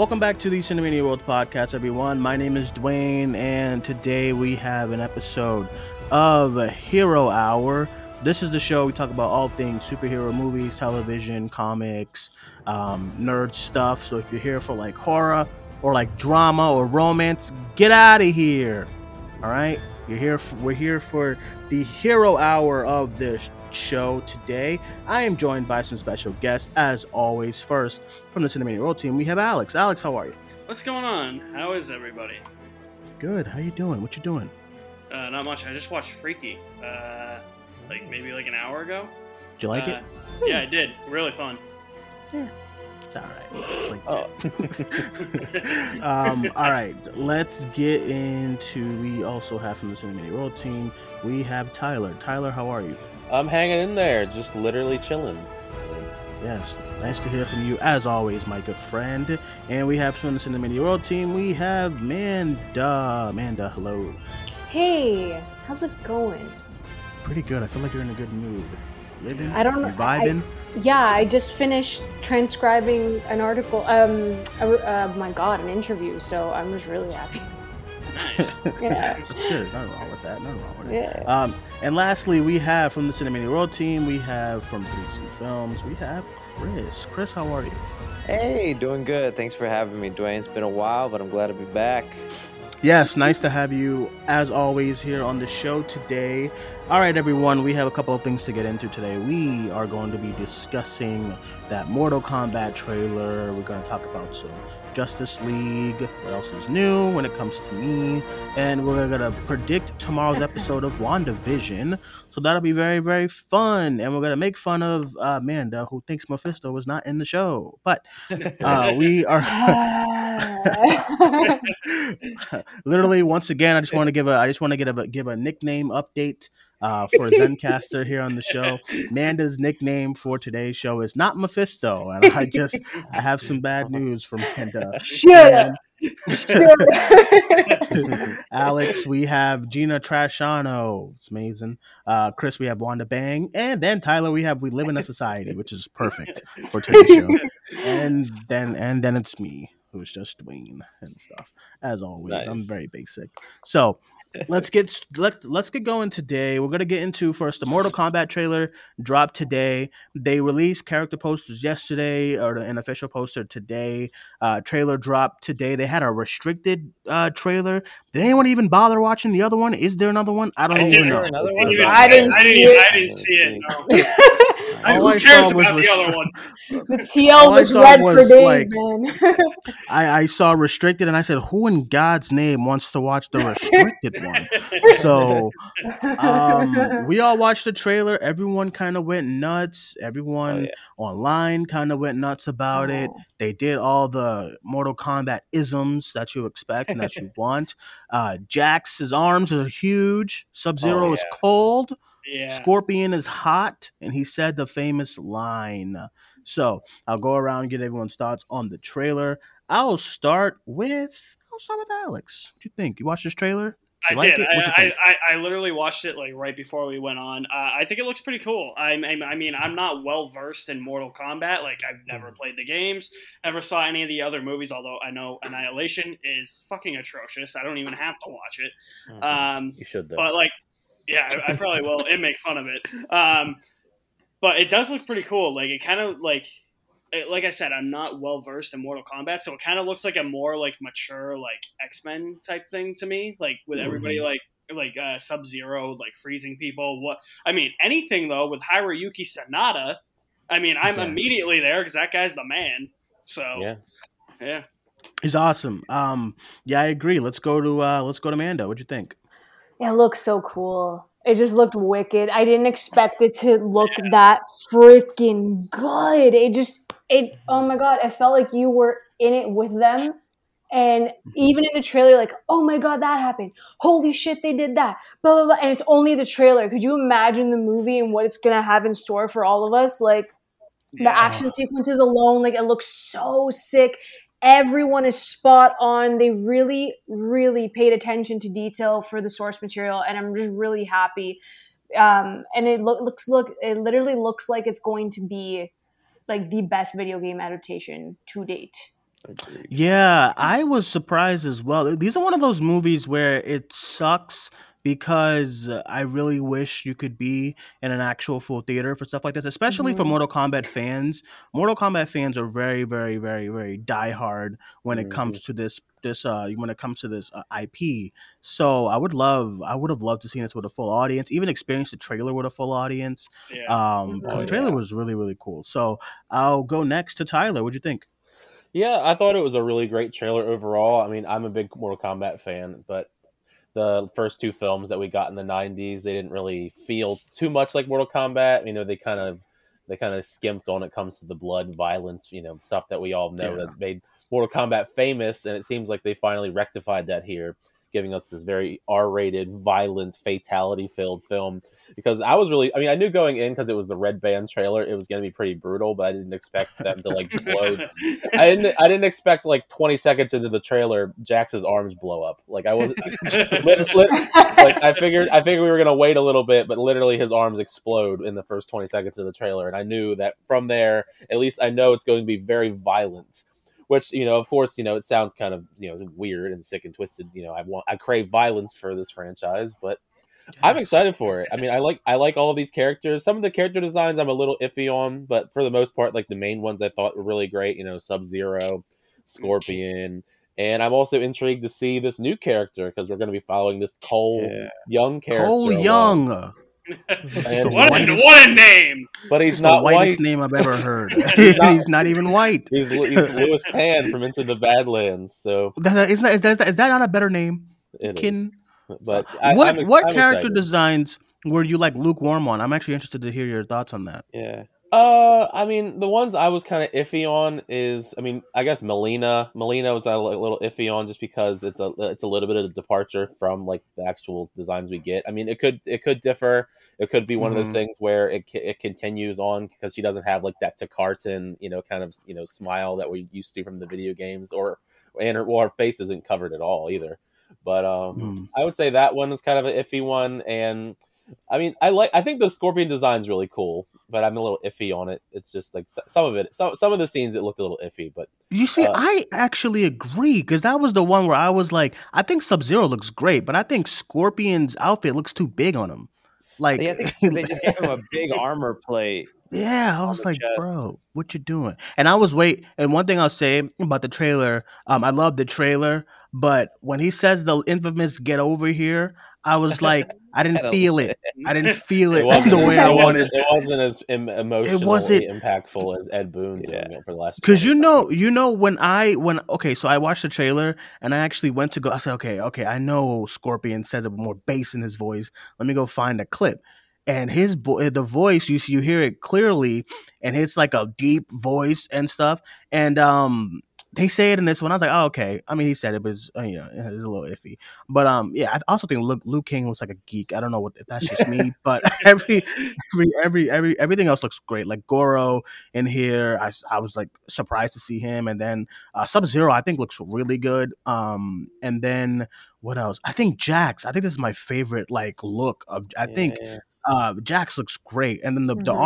Welcome back to the Cinemania World Podcast, everyone. My name is Duane, and today we have an episode of Hero Hour. This is the show we talk about all things superhero movies, television, comics, um, nerd stuff. So if you're here for like horror or like drama or romance, get out of here. All right, you're here. For, we're here for the Hero Hour of this show today. I am joined by some special guests, as always. First, from the Cinemania World team, we have Alex. Alex, how are you? What's going on? How is everybody? Good. How you doing? What you doing? Uh, not much. I just watched Freaky, uh, like maybe like an hour ago. Did you like Uh, it? Yeah, I did. Really fun. Yeah. It's all right. Like that. um, all right. Let's get into. We also have from the Cinemania World team. We have Tyler. Tyler, how are you? I'm hanging in there, just literally chilling. Yes, nice to hear from you as always, my good friend. And we have from the Cinemania World team. We have Manda. Amanda, hello. Hey, how's it going? Pretty good. I feel like you're in a good mood. Living. I don't you know. Vibing. Yeah, I just finished transcribing an article. Um, a- uh, my God, an interview. So I'm just really happy. Nice. Yeah. That's good. Nothing wrong with that. Nothing wrong with it. Yeah. Um, and lastly, we have from the Cinemania World team, we have from 3C Films, we have Cris. Cris, how are you? Hey, doing good. Thanks for having me, Duane. It's been a while, but I'm glad to be back. Yes, nice to have you as always here on the show today. All right, everyone, we have a couple of things to get into today. We are going to be discussing that Mortal Kombat trailer. We're going to talk about some Justice League, what else is new when it comes to me, and we're going to predict tomorrow's episode of WandaVision. So that'll be very, very fun. And we're going to make fun of uh, Amanda, who thinks Mephisto was not in the show. But uh, we are. literally once again i just want to give a i just want to give a give a nickname update uh, for Zencastr here on the show. Manda's nickname for today's show is not mephisto and i just i have some bad news for manda Shut up. alex we have gina trashano. It's amazing. Uh, chris we have wanda bang. And then tyler we have we live in a society which is perfect for today's show. And then and then it's me who's just Duane and stuff. As always, I'm very basic. So let's get let let's get going today. We're gonna get into first the Mortal Kombat trailer dropped today. They released character posters yesterday, or an official poster today. Uh, trailer dropped today. They had a restricted uh, trailer. Did anyone even bother watching the other one? Is there another one? I don't I even didn't- know. another I didn't, I didn't I didn't, see it. I didn't see it. No. I, All who I cares saw about the other one? the TL All I was red for days, like- man. I, I saw restricted and I said, who in God's name wants to watch the restricted one? So um, we all watched the trailer. Everyone kind of went nuts. Everyone Oh, yeah. online kind of went nuts about it. They did all the Mortal Kombat isms that you expect and that you want. Uh, Jax's arms are huge. Sub Zero Oh, is cold. yeah. Scorpion is hot, and he said the famous line. So I'll go around and get everyone's thoughts on the trailer. I'll start with I'll start with Alex. What do you think? You watched this trailer? I like did. it? What'd you I. I, I, literally watched it like right before we went on. Uh, I think it looks pretty cool. I, I, I mean, I'm not well versed in Mortal Kombat. Like, I've never played the games, never saw any of the other movies. Although I know Annihilation is fucking atrocious. I don't even have to watch it. Mm-hmm. Um, You should, though. but like, yeah, I, I probably will and make fun of it. Um, but it does look pretty cool. Like, it kind of like. It- Like I said, I'm not well versed in Mortal Kombat, so it kind of looks like a more like mature like X Men type thing to me. Like with everybody like like uh, Sub Zero, like freezing people. What I mean, anything though with Hiroyuki Sanada. I mean, I'm Yes. immediately there because that guy's the man. So yeah. yeah. He's awesome. Um, yeah, I agree. Let's go to uh, let's go to Manda. What'd you think? It looks so cool. It just looked wicked. I didn't expect it to look that freaking good. It just it oh my god, it felt like you were in it with them And even in the trailer, like, oh my god, that happened. Holy shit, they did that. Blah blah blah. And it's only the trailer. Could you imagine the movie and what it's gonna have in store for all of us? Like the action sequences alone, like it looks so sick. Everyone is spot on. They really, really paid attention to detail for the source material, and I'm just really happy. Um, and it lo- looks look it literally looks like it's going to be like the best video game adaptation to date. Yeah, I was surprised as well. These are one of those movies where it sucks because I really wish you could be in an actual full theater for stuff like this, especially for Mhm. Mortal Kombat fans. Mortal Kombat fans are very, very, very, very diehard when it comes to this this uh when it comes to this uh, IP. So I would love I would have loved to see this with a full audience, even experience the trailer with a full audience. Yeah. Um, because Oh, the trailer yeah. was really, really cool. So I'll go next to Tyler. What'd you think? Yeah, I thought it was a really great trailer overall. I mean, I'm a big Mortal Kombat fan, but the first two films that we got in the 90s, they didn't really feel too much like Mortal Kombat. You know, they kind of they kind of skimped on it comes to the blood violence, you know, stuff that we all know Yeah. that made Mortal Kombat famous, and it seems like they finally rectified that here, giving us this very R-rated, violent, fatality-filled film. Because I was really, I mean, I knew going in because it was the Red Band trailer, it was going to be pretty brutal, but I didn't expect them to like blow. I didn't, I didn't expect like 20 seconds into the trailer, Jax's arms blow up. Like I was, like I figured, I figured we were gonna wait a little bit, but literally his arms explode in the first 20 seconds of the trailer, and I knew that from there, at least I know it's going to be very violent. Which you know, of course, you know it sounds kind of you know weird and sick and twisted. You know, I want, I crave violence for this franchise, but I'm excited for it. I mean, I like I like all of these characters. Some of the character designs I'm a little iffy on, but for the most part, like the main ones I thought were really great. You know, Sub Zero, Scorpion, and I'm also intrigued to see this new character because we're going to be following this Cole Young character. Cole along. Young. And- what, a, whitest- what a name! but he's It's not the whitest white. name I've ever heard. He's not- he's not even white. He's, he's Lewis Tan from Into the Badlands. So That- that- Isn't that, is, that, is that not a better name? it is. Kin? But I, what I'm what I'm character excited. designs were you like lukewarm on? I'm actually interested to hear your thoughts on that. Yeah. Uh, I mean, the ones I was kind of iffy on is, I mean, I guess Mileena. Mileena was a little iffy on just because it's a it's a little bit of a departure from like the actual designs we get. I mean, it could it could differ. It could be one of Mhm. those things where it it continues on because she doesn't have like that Tarkatan, you know, kind of you know smile that we used to from the video games, or and her, well, her face isn't covered at all either. But um, Mm. I would say that one is kind of an iffy one, and I mean, I like. I think the Scorpion design's really cool, but I'm a little iffy on it. It's just like some of it, some some of the scenes it looked a little iffy, but You see, Uh, I actually agree because that was the one where I was like, I think Sub Zero looks great, but I think Scorpion's outfit looks too big on him. Like, Yeah, they just gave him a big armor plate. Yeah, I was like, chest. bro, what you doing? And I was wait. And one thing I'll say about the trailer, um, I love the trailer, but when he says the infamous "get over here," I was like, I I didn't don't feel it. I didn't feel it it the way I wanted. it wasn't as em- emotionally wasn't- impactful as Ed Boon doing it for the last. Cause you know, you know when I when okay, so I watched the trailer and I actually went to go. I said, okay, okay, I know Scorpion says it with more bass in his voice. Let me go find a clip. And his vo- the voice you you hear it clearly, and it's like a deep voice and stuff. And um, they say it in this one. I was like, oh, okay. I mean, he said it, but it's, uh, you know, it's a little iffy. But um, yeah, I also think Luke, Liu Kang looks like a geek. I don't know what if that's just me, but every every every every everything else looks great. Like Goro in here, I, I was like surprised to see him, and then uh, Sub Zero I think looks really good. Um, and then what else? I think Jax. I think this is my favorite like look of. I think Yeah. uh, Jax looks great, and then the, the Mhm.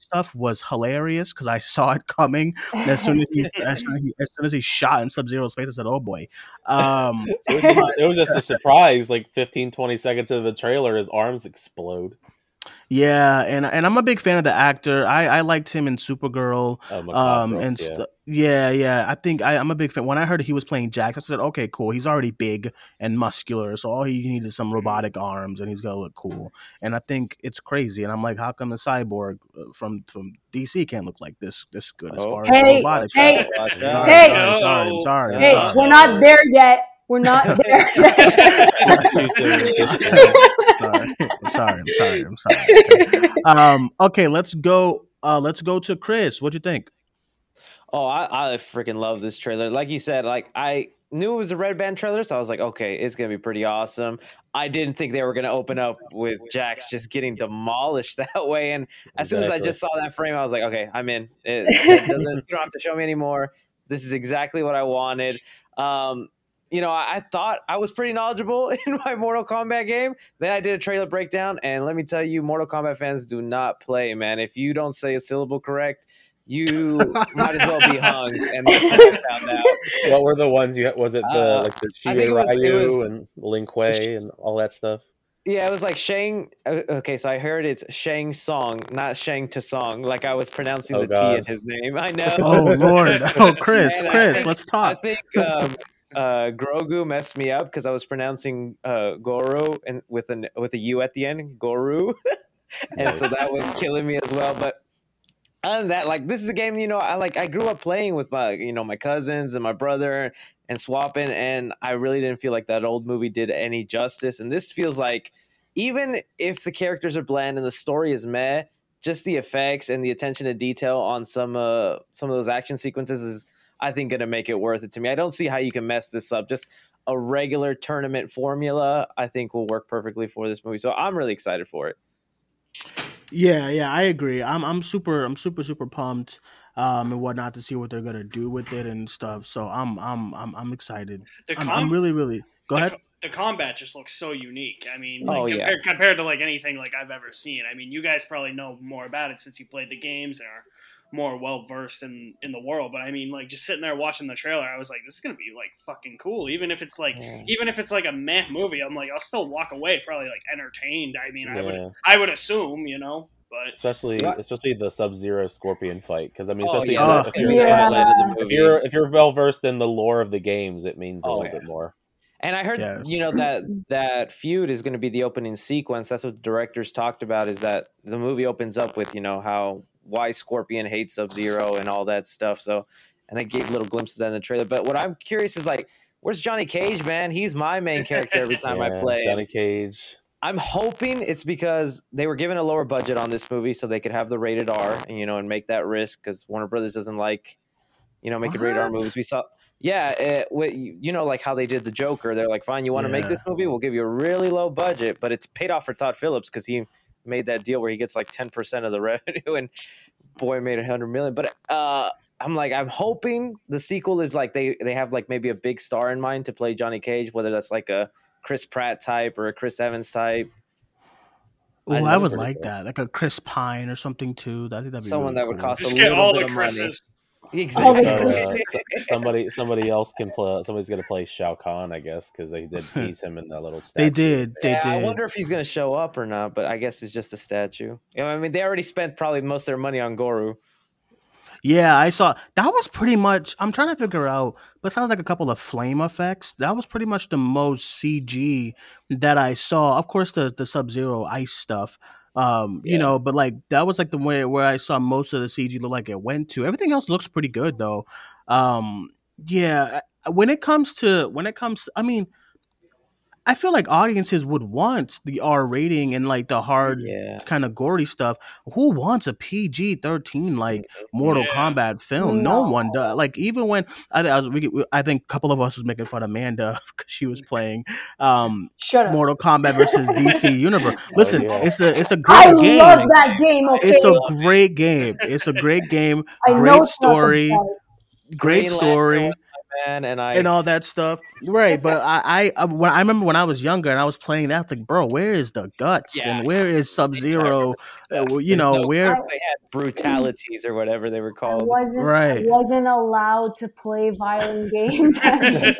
Arm breaking stuff was hilarious because I saw it coming as soon as he as soon as he, as soon as he shot in Sub Zero's face. I said, "Oh boy." Um, It was, just, it was just a surprise. Like 15, 20 seconds into the trailer, his arms explode. Yeah, and and I'm a big fan of the actor. I I liked him in Supergirl. Oh, Um God, and yeah. yeah, yeah. I think I, I'm a big fan. When I heard he was playing Jax, I said, okay, cool. He's already big and muscular, so all he needed is some robotic arms, and he's gonna look cool. And I think it's crazy. And I'm like, how come the cyborg uh, from from DC can't look like this this good as Oh. far as Hey, robotics? hey, Watch Sorry, hey. sorry, sorry, I'm sorry. I'm Hey, sorry. we're not there yet. We're not there. Too soon, too soon. sorry. I'm sorry. I'm sorry. I'm sorry. Okay. Um, okay, let's go. Uh, let's go to Cris. What'd you think? Oh, I, I freaking love this trailer. Like you said, like I knew it was a red band trailer, so I was like, okay, it's gonna be pretty awesome. I didn't think they were gonna open up with Jax just getting demolished that way. And as soon as I just saw that frame, I was like, okay, I'm in. It, it doesn't, you don't have to show me anymore. This is exactly what I wanted. Um, you know, I, I thought I was pretty knowledgeable in my Mortal Kombat game. Then I did a trailer breakdown, and let me tell you, Mortal Kombat fans do not play, man. If you don't say a syllable correct, you might as well be hung. And that's what I found out. What were the ones you had? Was it the Uh, like the I think was- Ryu was- and Lin Kuei and all that stuff? Yeah, it was like Shang. uh, Okay, so I heard it's Shang Song, not Shang to Song. Like I was pronouncing Oh, the T in his name. I know. Oh Lord. Oh Cris, And I Cris, think- let's I talk. think um, uh, Grogu messed me up because I was pronouncing uh, Goro and with an with a U at the end, Goru, and so that was killing me as well. But other than that, like this is a game you know I like. I grew up playing with my you know my cousins and my brother and swapping, and I really didn't feel like that old movie did any justice. And this feels like even if the characters are bland and the story is meh, just the effects and the attention to detail on some uh some of those action sequences is I think going to make it worth it to me. I don't see how you can mess this up. Just a regular tournament formula, I think, will work perfectly for this movie. So I'm really excited for it. Yeah, yeah, I agree. I'm I'm super I'm super super pumped um and whatnot to see what they're gonna do with it and stuff. So I'm I'm I'm I'm excited. The I'm, I'm really really go the, ahead. co- the combat just looks so unique. I mean, like, Oh, yeah. compared, compared to like anything like I've ever seen. I mean, you guys probably know more about it since you played the games and are more well versed in in the world. But I mean, like just sitting there watching the trailer, I was like, this is gonna be like fucking cool. Even if it's like, Yeah. even if it's like a meh movie, I'm like, I'll still walk away probably like entertained. I mean, I would I would assume, you know, but Especially What? especially the Sub Zero Scorpion fight because I mean Oh especially Oh, that's if, you're, be the Yeah. highlight of the if you're if you're well versed in the lore of the games, it means a Oh, little yeah. bit more. And I heard, Yes. you know, that that feud is going to be the opening sequence. That's what the directors talked about. Is that the movie opens up with, you know, how why Scorpion hates Sub Zero and all that stuff. So, and they gave little glimpses of that in the trailer. But what I'm curious is like, where's Johnny Cage, man? He's my main character every time I play. Johnny Cage. I'm hoping it's because they were given a lower budget on this movie, so they could have the rated R, and you know, and make that risk because Warner Brothers doesn't like, you know, making rated R movies. We saw, yeah, uh, it, you know, like how they did the Joker. They're like, fine, you want to make this movie? We'll give you a really low budget, but it's paid off for Todd Phillips because he made that deal where he gets like ten percent of the revenue, and boy, made a hundred million. But uh, I'm like, I'm hoping the sequel is like they they have like maybe a big star in mind to play Johnny Cage, whether that's like a Chris Pratt type or a Chris Evans type. well, I I, would like cool. that, like a Chris Pine or something too. I think that'd be Someone really that would cost just a get little all bit the of money. Chris's. Exactly. Uh, somebody somebody else can play. Somebody's gonna play Shao Kahn, I guess, because they did tease him in that little. Statue. They did, they yeah, I wonder if he's gonna show up or not, but I guess it's just a statue. You know, I mean, they already spent probably most of their money on Goru. Yeah, I saw that was pretty much. I'm trying to figure out, but sounds like a couple of flame effects. That was pretty much the most CG that I saw. Of course, the the Sub Zero ice stuff, um, you know, but like that was like the way where I saw most of the CG look like it went to. Everything else looks pretty good though. Um, yeah, when it comes to when it comes, I mean. I feel like audiences would want the R rating and like the hard Yeah. kind of gory stuff. Who wants a PG thirteen like Mortal Yeah. Kombat film? No. No. one does. Like even when I, I was, we, we- I think a couple of us was making fun of Amanda because she was playing um Shut up. Mortal Kombat versus DC Universe. Listen, yeah. it's a it's a great I game. love that game. Okay, It's a great game. It's a great game. I great it's story. Great story was my Man, and I and all that stuff. Right, but I, I, I, when, I remember when I was younger and I was playing that, like, bro, where is the guts Yeah. and where is Sub Zero? Uh, you know no where? they had brutalities or whatever they were I called. wasn't Right. I wasn't allowed to play violent games as a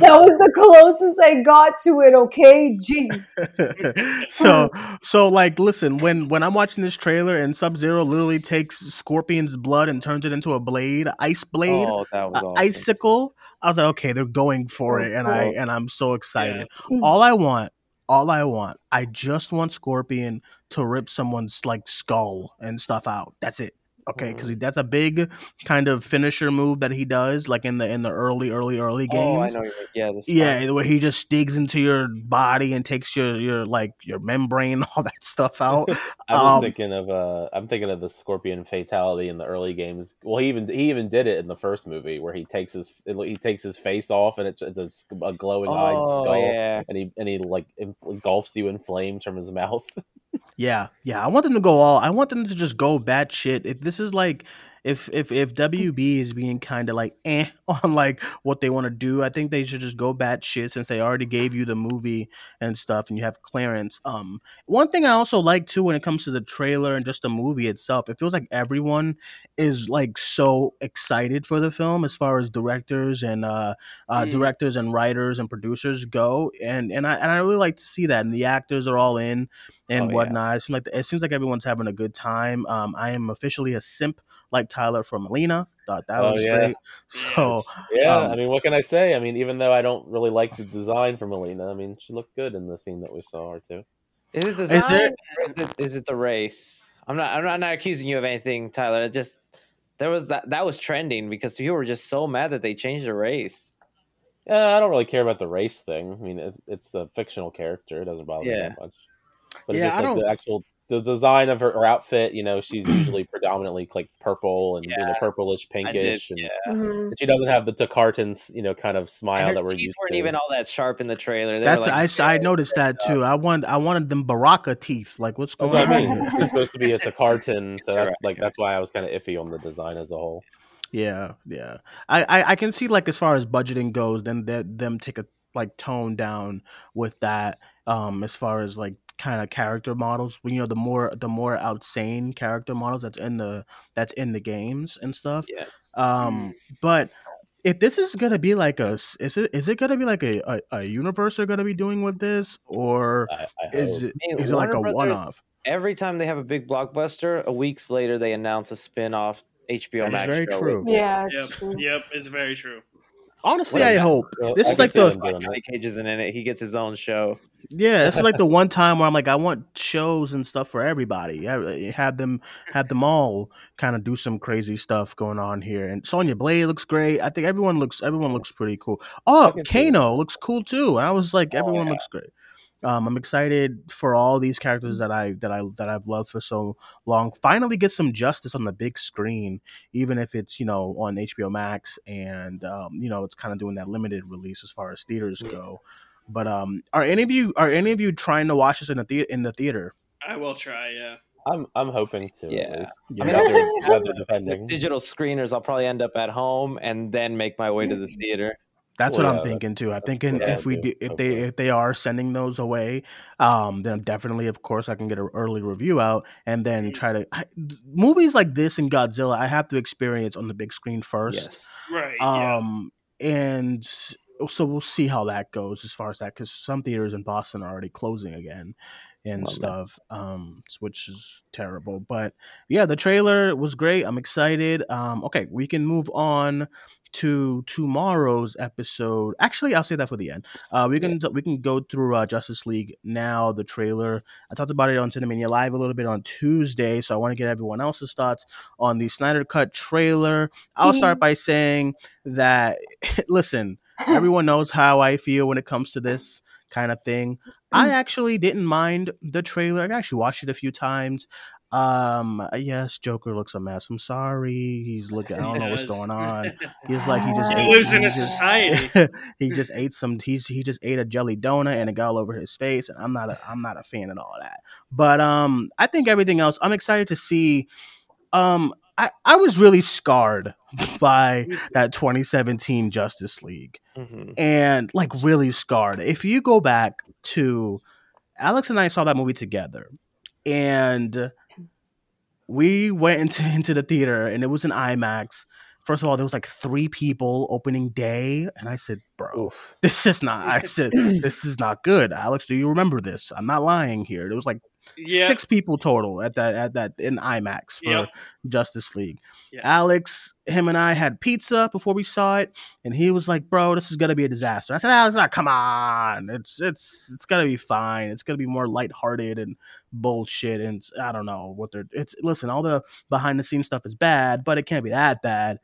that was the closest I got to it, okay? Jeez. so so like listen when when i'm watching this trailer and sub zero literally takes scorpion's blood and turns it into a blade ice blade Oh, that was a- awesome. icicle i was like okay they're going for So it and i and i'm so excited. Mm. all i want all i want i just want scorpion to rip someone's like skull and stuff out. That's it Okay, because that's a big kind of finisher move that he does, like in the in the early, early, early games. Oh, I know. Yeah, the Yeah, where he just digs into your body and takes your your like your membrane, all that stuff out. I was Um, thinking of uh, I'm thinking of the Scorpion fatality in the early games. Well, he even he even did it in the first movie where he takes his he takes his face off and it's, it's a glowing eyed Oh, skull, yeah. and he and he like engulfs you in flames from his mouth. Yeah, yeah. I want them to go all. I want them to just go bad shit. If this is like, if if if WB is being kind of like eh on like what they want to do, I think they should just go bad shit since they already gave you the movie and stuff, and you have clearance. Um, one thing I also like too when it comes to the trailer and just the movie itself, it feels like everyone is like so excited for the film as far as directors and uh, uh Mm. directors and writers and producers go, and and I and I really like to see that, and the actors are all in and Oh, yeah. whatnot. It seems like it seems like everyone's having a good time. Um, I am officially a simp like Tyler for Mileena. Thought that Oh, was yeah. great. So yeah, Um, I mean, what can I say? I mean, even though I don't really like the design for Mileena, I mean, she looked good in the scene that we saw her too. Is it there- design or is it, is it the race? I'm not. I'm not, not accusing you of anything, Tyler. It just there was that that was trending because people were just so mad that they changed the race. Uh, I don't really care about the race thing. I mean, it, it's a fictional character; it doesn't bother me that much. But Yeah, it's just I like don't- the actual the design of her, her outfit. You know, she's usually predominantly like purple and you know purplish, I did, pinkish, and, yeah. Mhm. and she doesn't have the Tarkatans, you know, kind of smile her that we're teeth used weren't to. even all that sharp in the trailer. They that's like, I s- I noticed that too. I want I wanted them Baraka teeth. Like what's That's going what I mean. here? She's supposed to be a Tarkatan, so that's Correct, like that's why I was kind of iffy on the design as a whole. Yeah, yeah. I, I I can see like as far as budgeting goes, then that them take a like tone down with that. Um, as far as like kind of character models, you know, the more the more outsane character models that's in the that's in the games and stuff. Yeah. Um, but if this is gonna be like a is it is it gonna be like a a, a universe they're gonna be doing with this, or I, I is it I mean, is it like a Warner one-off Every time they have a big blockbuster, a weeks later they announce a spin-off HBO That is Max very show. true. Yeah, it's Yep, true. yep, it's very true. Honestly, What I hope Well, this I is like see the them doing. Johnny Cage isn't in it. He gets his own show. Yeah, this is like the one time where I'm like, I want shows and stuff for everybody. Have, have them, have them all kind of do some crazy stuff going on here. And Sonya Blade looks great. I think everyone looks, everyone looks pretty cool. Oh, can see it. Kano looks cool too. And I was like, everyone yeah. looks great. Um, I'm excited for all these characters that I that I that I've loved for so long. Finally, get some justice on the big screen, even if it's you know on HBO Max and um, you know it's kind of doing that limited release as far as theaters go. But um, are any of you are any of you trying to watch this in the thea- in the theater? I will try. Yeah. I'm I'm hoping to. Yeah. At least. Yeah. I mean, Rather- that's- rather with depending. digital screeners, I'll probably end up at home and then make my way to the theater. That's Well, what yeah, I'm thinking too. I'm thinking if we do, if they if they are sending those away, um, then definitely, of course, I can get an early review out and then try to I, movies like this and Godzilla. I have to experience on the big screen first. Yes. Right. yeah. Um, and so we'll see how that goes as far as that because some theaters in Boston are already closing again and Oh, man. stuff, um, which is terrible. But yeah, the trailer was great. I'm excited. Um, okay, we can move on to tomorrow's episode. Actually, I'll say that for the end. Uh, we can we can go through uh, Justice League now. The trailer. I talked about it on Cinemania Live a little bit on Tuesday, so I want to get everyone else's thoughts on the Snyder Cut trailer. I'll start by saying that listen, everyone knows how I feel when it comes to this kind of thing. I actually didn't mind the trailer. I actually watched it a few times. Um, yes, Joker looks a mess. I'm sorry. He's looking. I don't know what's going on. He's like he just He ate, lives in he a society. he just ate some. He's he just ate a jelly donut and it got all over his face. And I'm not a I'm not a fan of all that. But um, I think everything else. I'm excited to see. Um, I I was really scarred by that 2017 Justice League hmm and like really scarred. If you go back to Alex and I saw that movie together, and we went into into the theater, and it was an IMAX. First of all, there was like three people opening day, and I said, bro. This is not. I said this is not good. Alex, do you remember this? I'm not lying here. There was like Yeah. six people total at that at that in IMAX for. Justice League. Yeah. Alex, him and I had pizza before we saw it, and he was like, "Bro, this is gonna be a disaster." I said, "Alex, ah, come on, it's it's it's gonna be fine. It's gonna be more lighthearted and bullshit." And I don't know what they're. It's listen, all the behind the scenes stuff is bad, but it can't be that bad.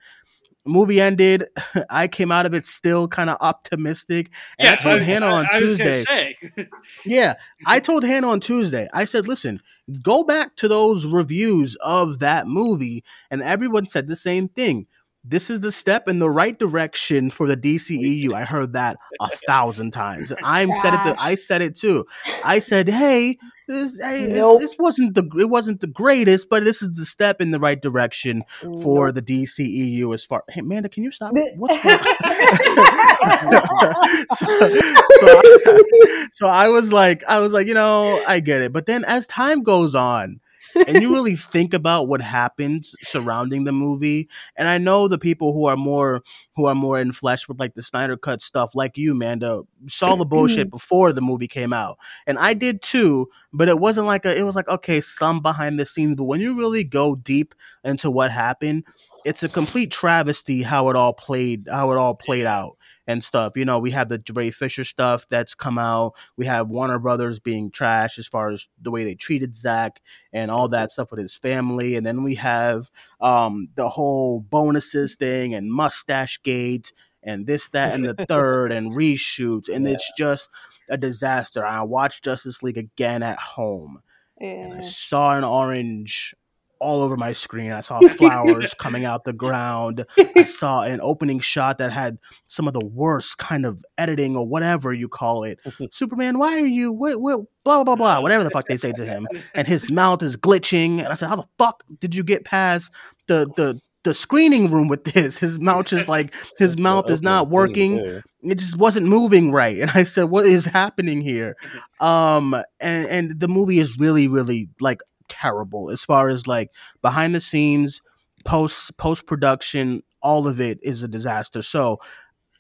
Movie ended. I came out of it still kind of optimistic, and I told Hannah on I was gonna Tuesday. say. Yeah, I told Hannah on Tuesday. I said, "Listen, go back to those reviews of that movie," and everyone said the same thing. This is the step in the right direction for the DCEU. I heard that a thousand times. I said it. To, I said it too. I said, "Hey, this, hey, Nope. this wasn't the it wasn't the greatest, but this is the step in the right direction for the DCEU." As far, hey, Amanda, can you stop? What's going so, so, I, so I was like, I was like, you know, I get it. But then as time goes on, and you really think about what happened surrounding the movie, and I know the people who are more who are more in flesh with like the Snyder cut stuff, like you, Manda, saw the mm-hmm. bullshit before the movie came out, and I did too. But it wasn't like a, it was like okay, some behind the scenes. But when you really go deep into what happened, it's a complete travesty how it all played how it all played out and stuff. You know, we have the Ray Fisher stuff that's come out. We have Warner Brothers being trash as far as the way they treated Zack and all that stuff with his family. And then we have um, the whole bonuses thing and mustache gate and this, that, and the third and reshoots. And it's just a disaster. I watched Justice League again at home. And I saw an orange all over my screen. I saw flowers coming out the ground. I saw an opening shot that had some of the worst kind of editing or whatever you call it. Superman, why are you what, what, blah blah blah blah whatever the fuck they say to him, and his mouth is glitching. And I said, how the fuck did you get past the the the screening room with this? His mouth is like his mouth is not working it just wasn't moving right and i said what is happening here um and and the movie is really really like terrible. As far as like behind the scenes post post production all of it is a disaster. So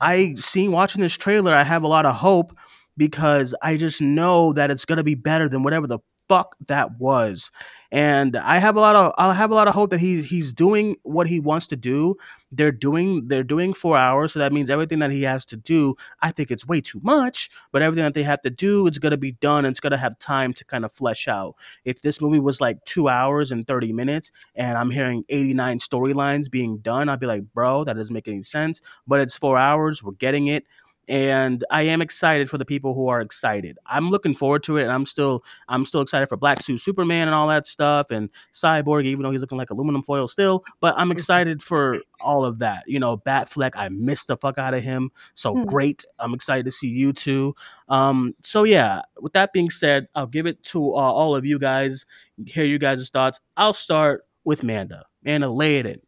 i seeing watching this trailer i have a lot of hope because i just know that it's going to be better than whatever the fuck that was. And i have a lot of i have a lot of hope that he's he's doing what he wants to do. They're doing they're doing four hours so that means everything that he has to do i think it's way too much but everything that they have to do it's to be done and it's to have time to kind of flesh out. If this movie was like two hours and 30 minutes and i'm hearing 89 storylines being done i'd be like bro that doesn't make any sense. But it's four hours we're getting it and I am excited for the people who are excited. I'm looking forward to it, and I'm still I'm still excited for Black Suit Superman and all that stuff, and Cyborg, even though he's looking like aluminum foil still. But I'm excited for all of that. You know, Batfleck, I missed the fuck out of him, so Hmm. great. I'm excited to see you too. Um, so yeah. With that being said, I'll give it to uh, all of you guys. Hear you guys' thoughts. I'll start with Manda. Manda, lay it in.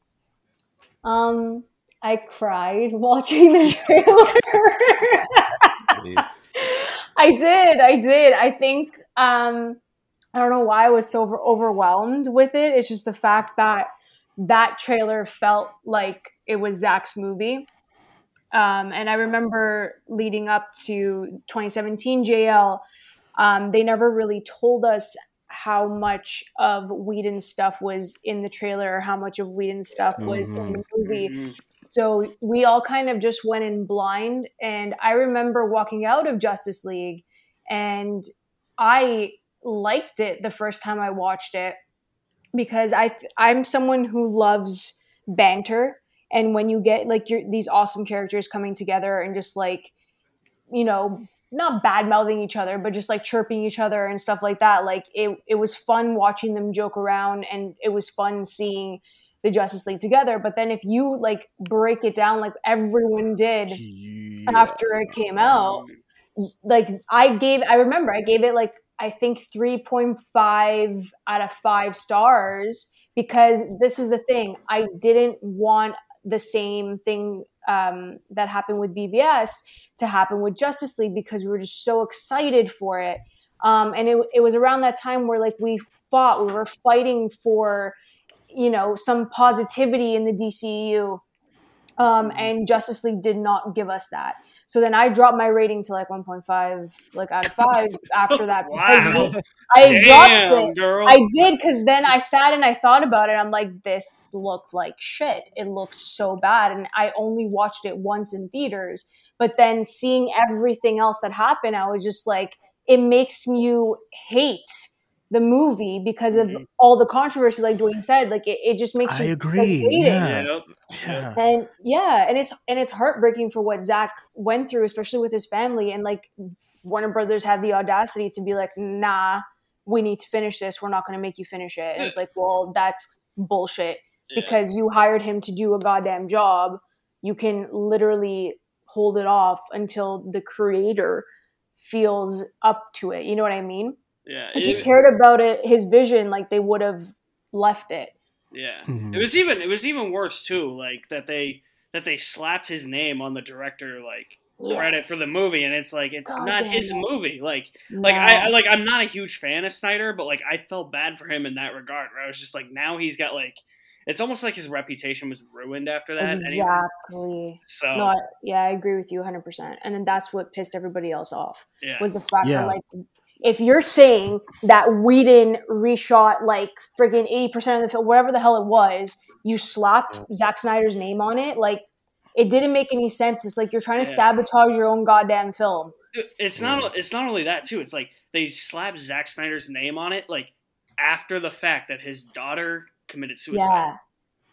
Um, I cried watching the trailer. I did. I did. I think um I don't know why I was so over- overwhelmed with it. It's just the fact that that trailer felt like it was Zack's movie. Um, and I remember leading up to 2017 JL, um, they never really told us how much of Whedon's stuff was in the trailer or how much of Whedon's stuff was in the movie. So we all kind of just went in blind. And I remember walking out of Justice League and I liked it the first time I watched it because I I'm someone who loves banter and when you get like your these awesome characters coming together and just like you know not bad mouthing each other but just like chirping each other and stuff like that like it it was fun watching them joke around and it was fun seeing the Justice League together. But then if you like break it down like everyone did after it came out like I gave I remember I gave it like I think 3.5 out of 5 stars because this is the thing. I didn't want the same thing um, that happened with BvS to happen with Justice League because we were just so excited for it. Um, and it, it was around that time where like we fought we were fighting for you know some positivity in the DCU um, and Justice League did not give us that So then I dropped my rating to like 1.5, like out of five after that. Wow. I Damn, dropped it. girl. I did because then I sat and I thought about it. I'm like, this looked like shit. It looked so bad. And I only watched it once in theaters. But then seeing everything else that happened, I was just like, it makes you hate the movie because of Mm-hmm. all the controversy, like Duane said. Like it, it just makes I you agree. Like, Yeah. Yeah. And yeah, and it's and it's heartbreaking for what Zack went through, especially with his family. And like Warner Brothers had the audacity to be like, "Nah, we need to finish this. We're not going to make you finish it." And it's like, well, that's bullshit Yeah. because you hired him to do a goddamn job. You can literally hold it off until the creator feels up to it. You know what I mean? Yeah. If he cared about it, his vision, like they would have left it. Yeah, Mhm. it was even it was even worse too. Like that they that they slapped his name on the director like credit for the movie, and it's like it's God not his it. movie. Like like I, I like I'm not a huge fan of Snyder, but like I felt bad for him in that regard. Where I was just like, now he's got like it's almost like his reputation was ruined after that. anyway. Exactly. So No, I, yeah, I agree with you 100%. And then that's what pissed everybody else off yeah, was the fact Yeah. that, like, if you're saying that Whedon reshot, like, friggin' 80% of the film, whatever the hell it was, you slapped Zack Snyder's name on it, like, it didn't make any sense. It's like you're trying to Yeah. sabotage your own goddamn film. It's not it's not only that too. It's like they slapped Zack Snyder's name on it like after the fact that his daughter committed suicide. Yeah.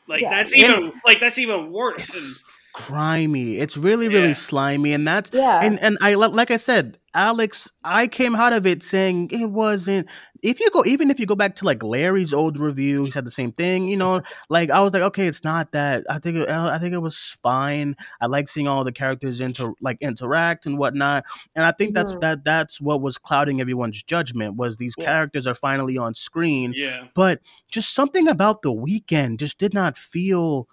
Like Yeah. that's even like that's even worse. Grimy. It's really, really Yeah. slimy, and that's Yeah. and and I like I said, Alex, I came out of it saying it wasn't. If you go, even if you go back to like Larry's old review, he said the same thing. You know, like I was like, okay, it's not that. I think it, I think it was fine. I like seeing all the characters inter like interact and whatnot, and I think that's Mhm. that that's what was clouding everyone's judgment was these Yeah. characters are finally on screen, Yeah. but just something about the weekend just did not feel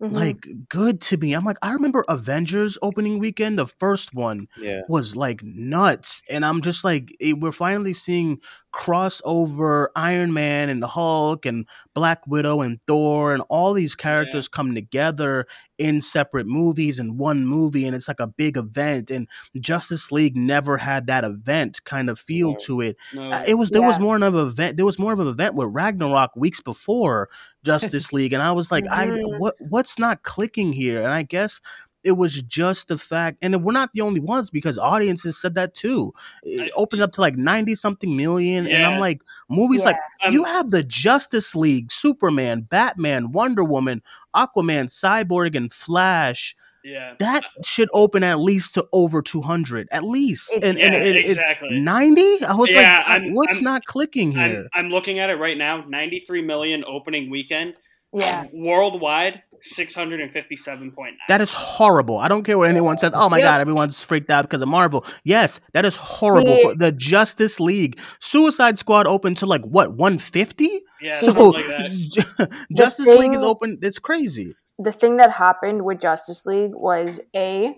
Mhm. like good to me. I'm like, I remember Avengers opening weekend, the first one Yeah. was like nuts, and I'm just like, we're finally seeing crossover Iron Man and the Hulk and Black Widow and Thor and all these characters come together in separate movies in one movie, and it's like a big event. And Justice League never had that event kind of feel to it. No. Uh, It was there was more of an event. There was more of an event with Ragnarok weeks before Justice League, and I was like, I Mhm. what what's not clicking here? And I guess it was just the fact, and we're not the only ones because audiences said that too. It opened up to like ninety something million, and I'm like, movies like Um, you have the Justice League, Superman, Batman, Wonder Woman, Aquaman, Cyborg, and Flash. yeah. That should open at least to over two hundred, at least, and and Yeah, it- it- exactly. ninety. I was Yeah, like, I'm- what's I'm- not clicking here? I'm, I'm looking at it right now. 93 million opening weekend. Yeah. Worldwide, 657.9. That is horrible. I don't care what anyone says. Oh my Yep. god, everyone's freaked out because of Marvel. Yes, that is horrible. See- the Justice League, Suicide Squad opened to like what 150. Yeah, so something like that. Justice League is open. It's crazy. the thing that happened with Justice League was a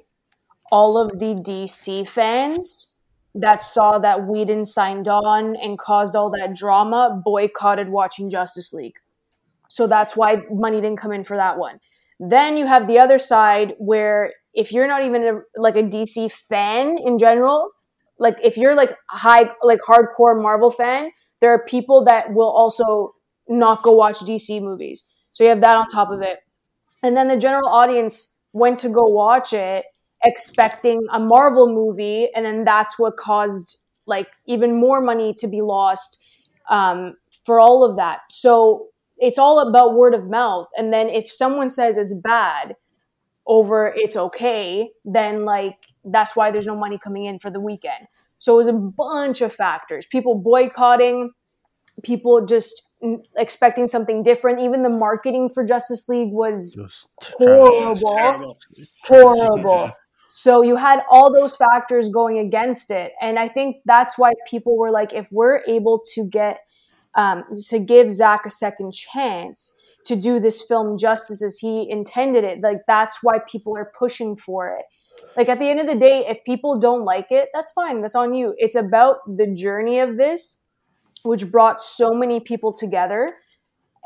all of the DC fans that saw that Whedon signed on and caused all that drama boycotted watching Justice League. So that's why money didn't come in for that one. Then you have the other side where if you're not even a, like a DC fan in general, like if you're like high like hardcore Marvel fan, there are people that will also not go watch DC movies. So you have that on top of it. And then the general audience went to go watch it expecting a Marvel movie, and then that's what caused like even more money to be lost um, for all of that. So it's all about word of mouth. And then if someone says it's bad over it's okay, then like that's why there's no money coming in for the weekend. So it was a bunch of factors. People boycotting, people just expecting something different. Even the marketing for Justice League was was horrible, terrible. horrible. So you had all those factors going against it, and I think that's why people were like, if we're able to get um, to give Zack a second chance to do this film justice as he intended it, like that's why people are pushing for it. Like at the end of the day, if people don't like it, that's fine. That's on you. It's about the journey of this, which brought so many people together,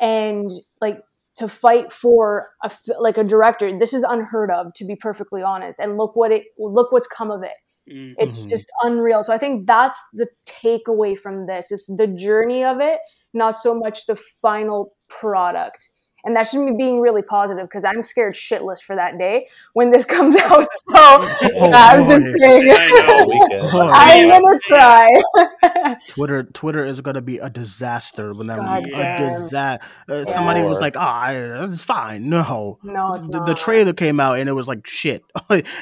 and like to fight for a like a director. This is unheard of, to be perfectly honest. And look what it look what's come of it. Mm. It's just unreal. So I think that's the takeaway from this. It's the journey of it, not so much the final product. And that's just me being really positive because I'm scared shitless for that day when this comes out. So I'm just boy. saying, I know, oh, I'm gonna cry. Twitter Twitter is gonna be a disaster when that God movie, damn. a disaster. Uh, somebody was like, "Ah, it's fine." No, No, it's the, not. the trailer came out and it was like shit.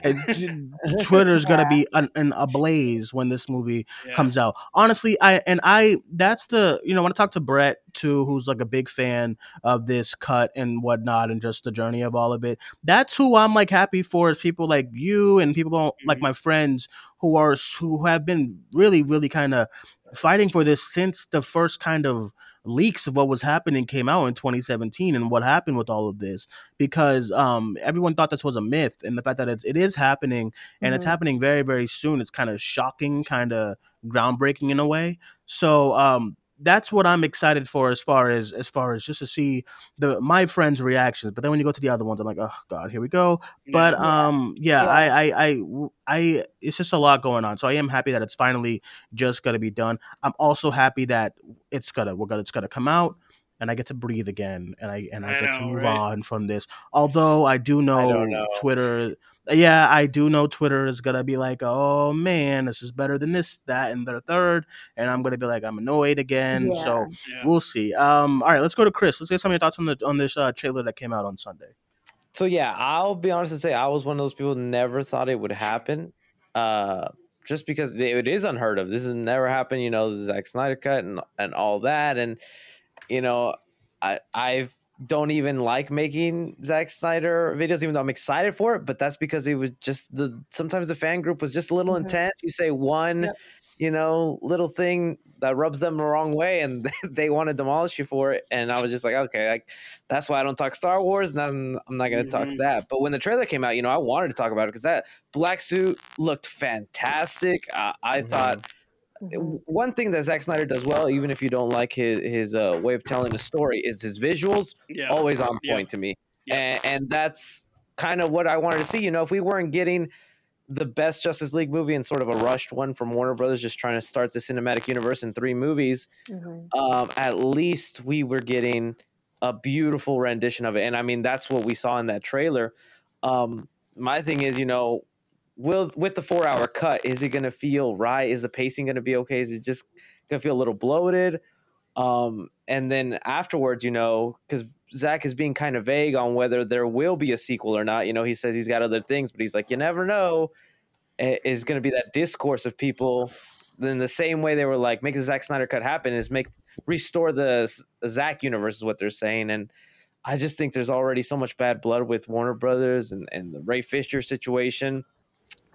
and Twitter's gonna be an, an ablaze when this movie Yeah. comes out. Honestly, I and I that's the you know when I talk to Brett too, who's like a big fan of this cut and whatnot, and just the journey of all of it. That's who I'm like happy for is people like you and people like Mhm. my friends who are who have been really really kind of fighting for this since the first kind of leaks of what was happening came out in 2017 and what happened with all of this because um everyone thought this was a myth and the fact that it's it is happening and it's Mhm. happening very very soon it's kind of shocking kind of groundbreaking in a way so um that's what I'm excited for as far as as far as just to see the my friends' reactions. But then when you go to the other ones, I'm like, oh god, here we go. But Yeah. um, yeah, Yeah. I, I, I, I, it's just a lot going on. So I am happy that it's finally just gonna be done. I'm also happy that it's gonna we're gonna it's gonna come out. And I get to breathe again, and I and I, I get to move right? on from this. Although I do know, don't know. Twitter, yeah, I do know Twitter is gonna be like, oh man, this is better than this, that, and the third, and I'm gonna be like, I'm annoyed again. So Yeah. we'll see. Um, all right, let's go to Cris. Let's get some of your thoughts on the on this uh, trailer that came out on Sunday. So yeah, I'll be honest and say I was one of those people who never thought it would happen. Uh just because it it is unheard of. This has never happened, you know, the Zack Snyder cut and and all that. And you know, I I don't even like making Zack Snyder videos, even though I'm excited for it. But that's because it was just the sometimes the fan group was just a little Mhm. intense. You say one, Yep. you know, little thing that rubs them the wrong way, and they want to demolish you for it. And I was just like, okay, like that's why I don't talk Star Wars, and I'm, I'm not going to talk Mhm. that. But when the trailer came out, you know, I wanted to talk about it because that black suit looked fantastic. Uh, I thought Mhm. one thing that Zack Snyder does well, even if you don't like his his uh, way of telling the story, is his visuals Yeah. always on Yeah. point to me, Yeah. and, and that's kind of what I wanted to see. You know, if we weren't getting the best Justice League movie and sort of a rushed one from Warner Brothers, just trying to start the cinematic universe in three movies, Mhm. um, at least we were getting a beautiful rendition of it. And I mean, that's what we saw in that trailer. Um, my thing is, you know, will with the four hour cut, is it going to feel right? Is the pacing going to be okay? Is it just going to feel a little bloated? Um, and then afterwards, you know, because Zack is being kind of vague on whether there will be a sequel or not. You know, he says he's got other things, but he's like, you never know. Is going to be that discourse of people. Then the same way they were like, make the Zack Snyder cut happen is make restore the, Zack universe is what they're saying. And I just think there's already so much bad blood with Warner Brothers and, and the Ray Fisher situation.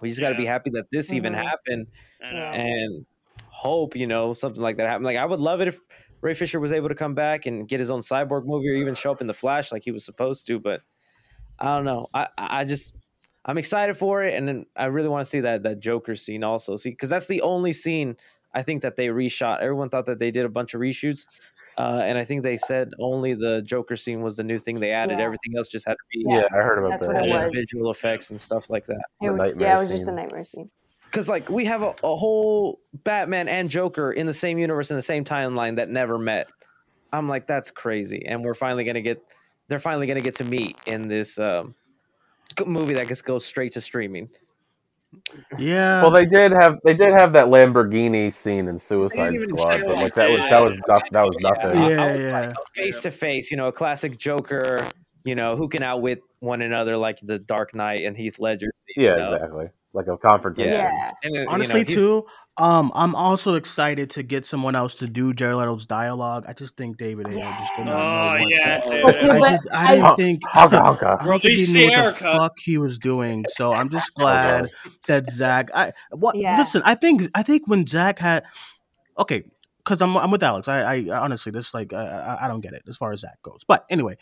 We just got to be happy that this even Mhm. happened and hope you know something like that happened. Like I would love it if Ray Fisher was able to come back and get his own cyborg movie or even show up in the Flash like he was supposed to. But I don't know. I I just I'm excited for it, and then I really want to see that that Joker scene also. See, because that's the only scene I think that they reshot. Everyone thought that they did a bunch of reshoots. Uh, and I think they said only the Joker scene was the new thing they added. Yeah. Everything else just had to be Yeah, I heard about That's that. what it was. visual effects and stuff like that. It was- yeah, it was just scene. the nightmare scene. because like we have a, a whole Batman and Joker in the same universe in the same timeline that never met. I'm like, that's crazy, and we're finally gonna get. They're finally gonna get to meet in this um, movie that just goes straight to streaming. Yeah. Well, they did have they did have that Lamborghini scene in Suicide Squad, but it. like that was that was not, that was nothing. Yeah, yeah. face to face, you know, a classic Joker. You know, who can outwit one another like the Dark Knight and Heath Ledger. scene, Yeah, you know? exactly. Like a confrontation. Yeah. And, uh, you know, Honestly, too, um, I'm also excited to get someone else to do Jared Leto's dialogue. I just think David Ayer just did not know Oh what yeah, dude. I but just I I- didn't think Honka, honka. I don't think Release he knew what the fuck he was doing. So I'm just glad that Zack. I what? Yeah. Listen, I think I think when Zack had okay, because I'm I'm with Alex. I, I honestly this like I, I I don't get it as far as Zack goes. But anyway,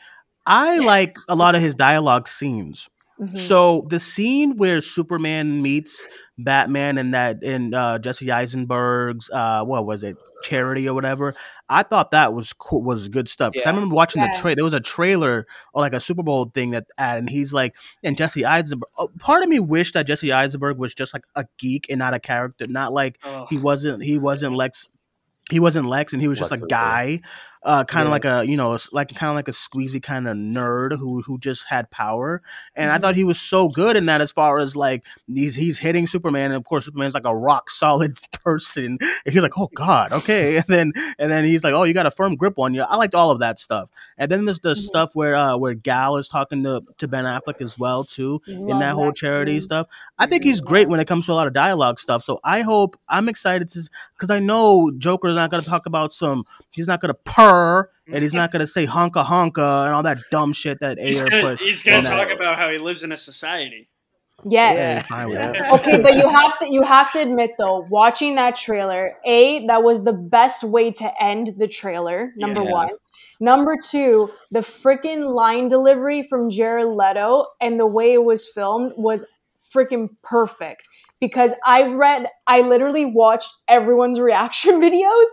I like a lot of his dialogue scenes. Mhm. So the scene where Superman meets Batman and that in uh, Jesse Eisenberg's uh, what was it charity or whatever. I thought that was cool, was good stuff because I remember watching the Yeah. trailer. There was a trailer or like a Super Bowl thing that ad, and he's like, and Jesse Eisenberg. oh, Part of me wished that Jesse Eisenberg was just like a geek and not a character, not like Ugh. he wasn't. He wasn't Lex. He wasn't Lex, and he was just Lex a Luthor. guy, uh, kind of Yeah. like a you know, like kind of like a squeezy kind of nerd who who just had power. And I Mhm. thought he was so good in that, as far as like he's he's hitting Superman, and of course Superman's like a rock solid person. And he's like, oh god, okay, and then and then he's like, oh, you got a firm grip on you. I liked all of that stuff. And then there's the Mhm. stuff where uh where Gal is talking to to Ben Affleck as well too in Love that whole that charity stuff. I think he's great when it comes to a lot of dialogue stuff. So I hope I'm excited to because I know Joker's not going to talk about some. He's not going to purr and he's mm-hmm. not going to say honka honka and all that dumb shit that He's Ayer gonna, put. he's gonna talk that. about how he lives in a society. Yes. I'm fine with Yeah. okay, but you have to you have to admit though, watching that trailer, a that was the best way to end the trailer. Number Yeah. one. Number two, the freaking line delivery from Jared Leto and the way it was filmed was freaking perfect. Because I read, I literally watched everyone's reaction videos,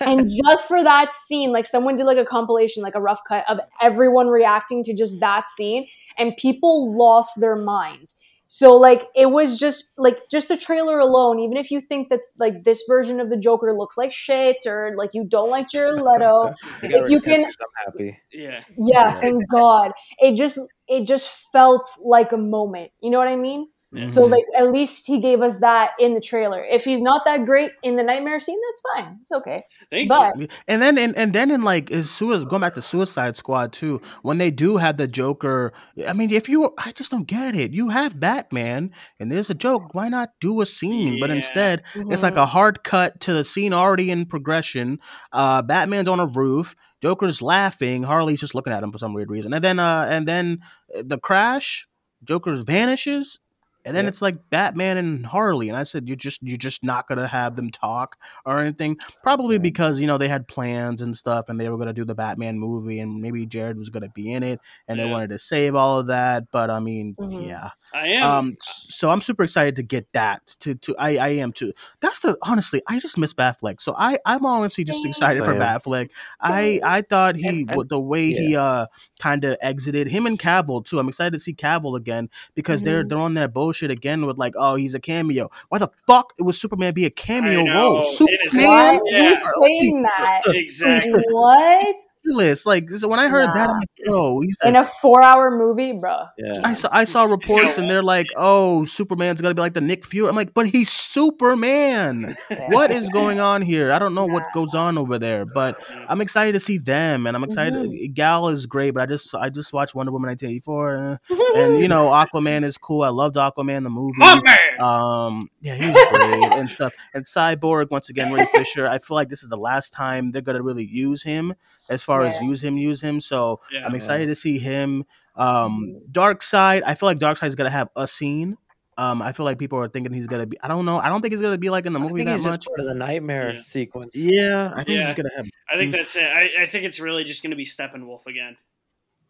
and just for that scene, like someone did like a compilation, like a rough cut of everyone reacting to just that scene, and people lost their minds. So like it was just like just the trailer alone, even if you think that like this version of the Joker looks like shit or like you don't like Jared Leto, You, you can- I'm happy. Yeah. yeah, thank God. It just it just felt like a moment. You know what I mean? So Mhm. like at least he gave us that in the trailer. If he's not that great in the nightmare scene, that's fine. It's okay. Thank But you. And then and, and then in like is sui- going back to Suicide Squad too, when they do have the Joker, I mean, if you I just don't get it. You have Batman and there's a joke. Why not do a scene? But Yeah. instead, it's like Mhm. a hard cut to the scene already in progression. Uh, Batman's on a roof. Joker's laughing. Harley's just looking at him for some weird reason. And then uh, and then the crash. Joker vanishes. And then Yep. it's like Batman and Harley, and I said you're just you're just not gonna have them talk or anything. Probably Right. because you know they had plans and stuff, and they were gonna do the Batman movie, and maybe Jared was gonna be in it, and they wanted to save all of that. But I mean, Mhm. yeah. I am. Um, so I'm super excited to get that. To to I I am too. That's the honestly, I just miss Batfleck. So I I'm honestly just Same. excited for Same. Batfleck. I I thought he And- and- the way he uh kind of exited him and Cavill too. I'm excited to see Cavill again because they're Mhm. they're on that bullshit again with like oh he's a cameo. Why the fuck would Superman be a cameo role? Superman. What? Yeah. Who's saying that? exactly. what? Ridiculous. Like so when I heard that, I'm like, yo, he's a In a four-hour movie, bro. Yeah. I saw I saw reports and they're like, "Oh, Superman's gonna be like the Nick Fury." I'm like, "But he's Superman. What is going on here? I don't know what goes on over there." But I'm excited to see them, and I'm excited. Gal is great, but I just I just watched Wonder Woman 1984, uh, and you know Aquaman is cool. I loved Aquaman the movie. My man. Um, yeah, he's great and stuff. And Cyborg once again, Ray Fisher. I feel like this is the last time they're gonna really use him, as far as Yeah. use him, use him. So Yeah. I'm excited to see him. Um, Darkseid. I feel like Darkseid is gonna have a scene. Um, I feel like people are thinking he's gonna be. I don't know. I don't think he's gonna be like in the I movie think that he's much. just part of the nightmare Yeah. sequence. Yeah, I think Yeah. he's gonna have. I think Mm. that's it. I, I think it's really just going to be Steppenwolf again.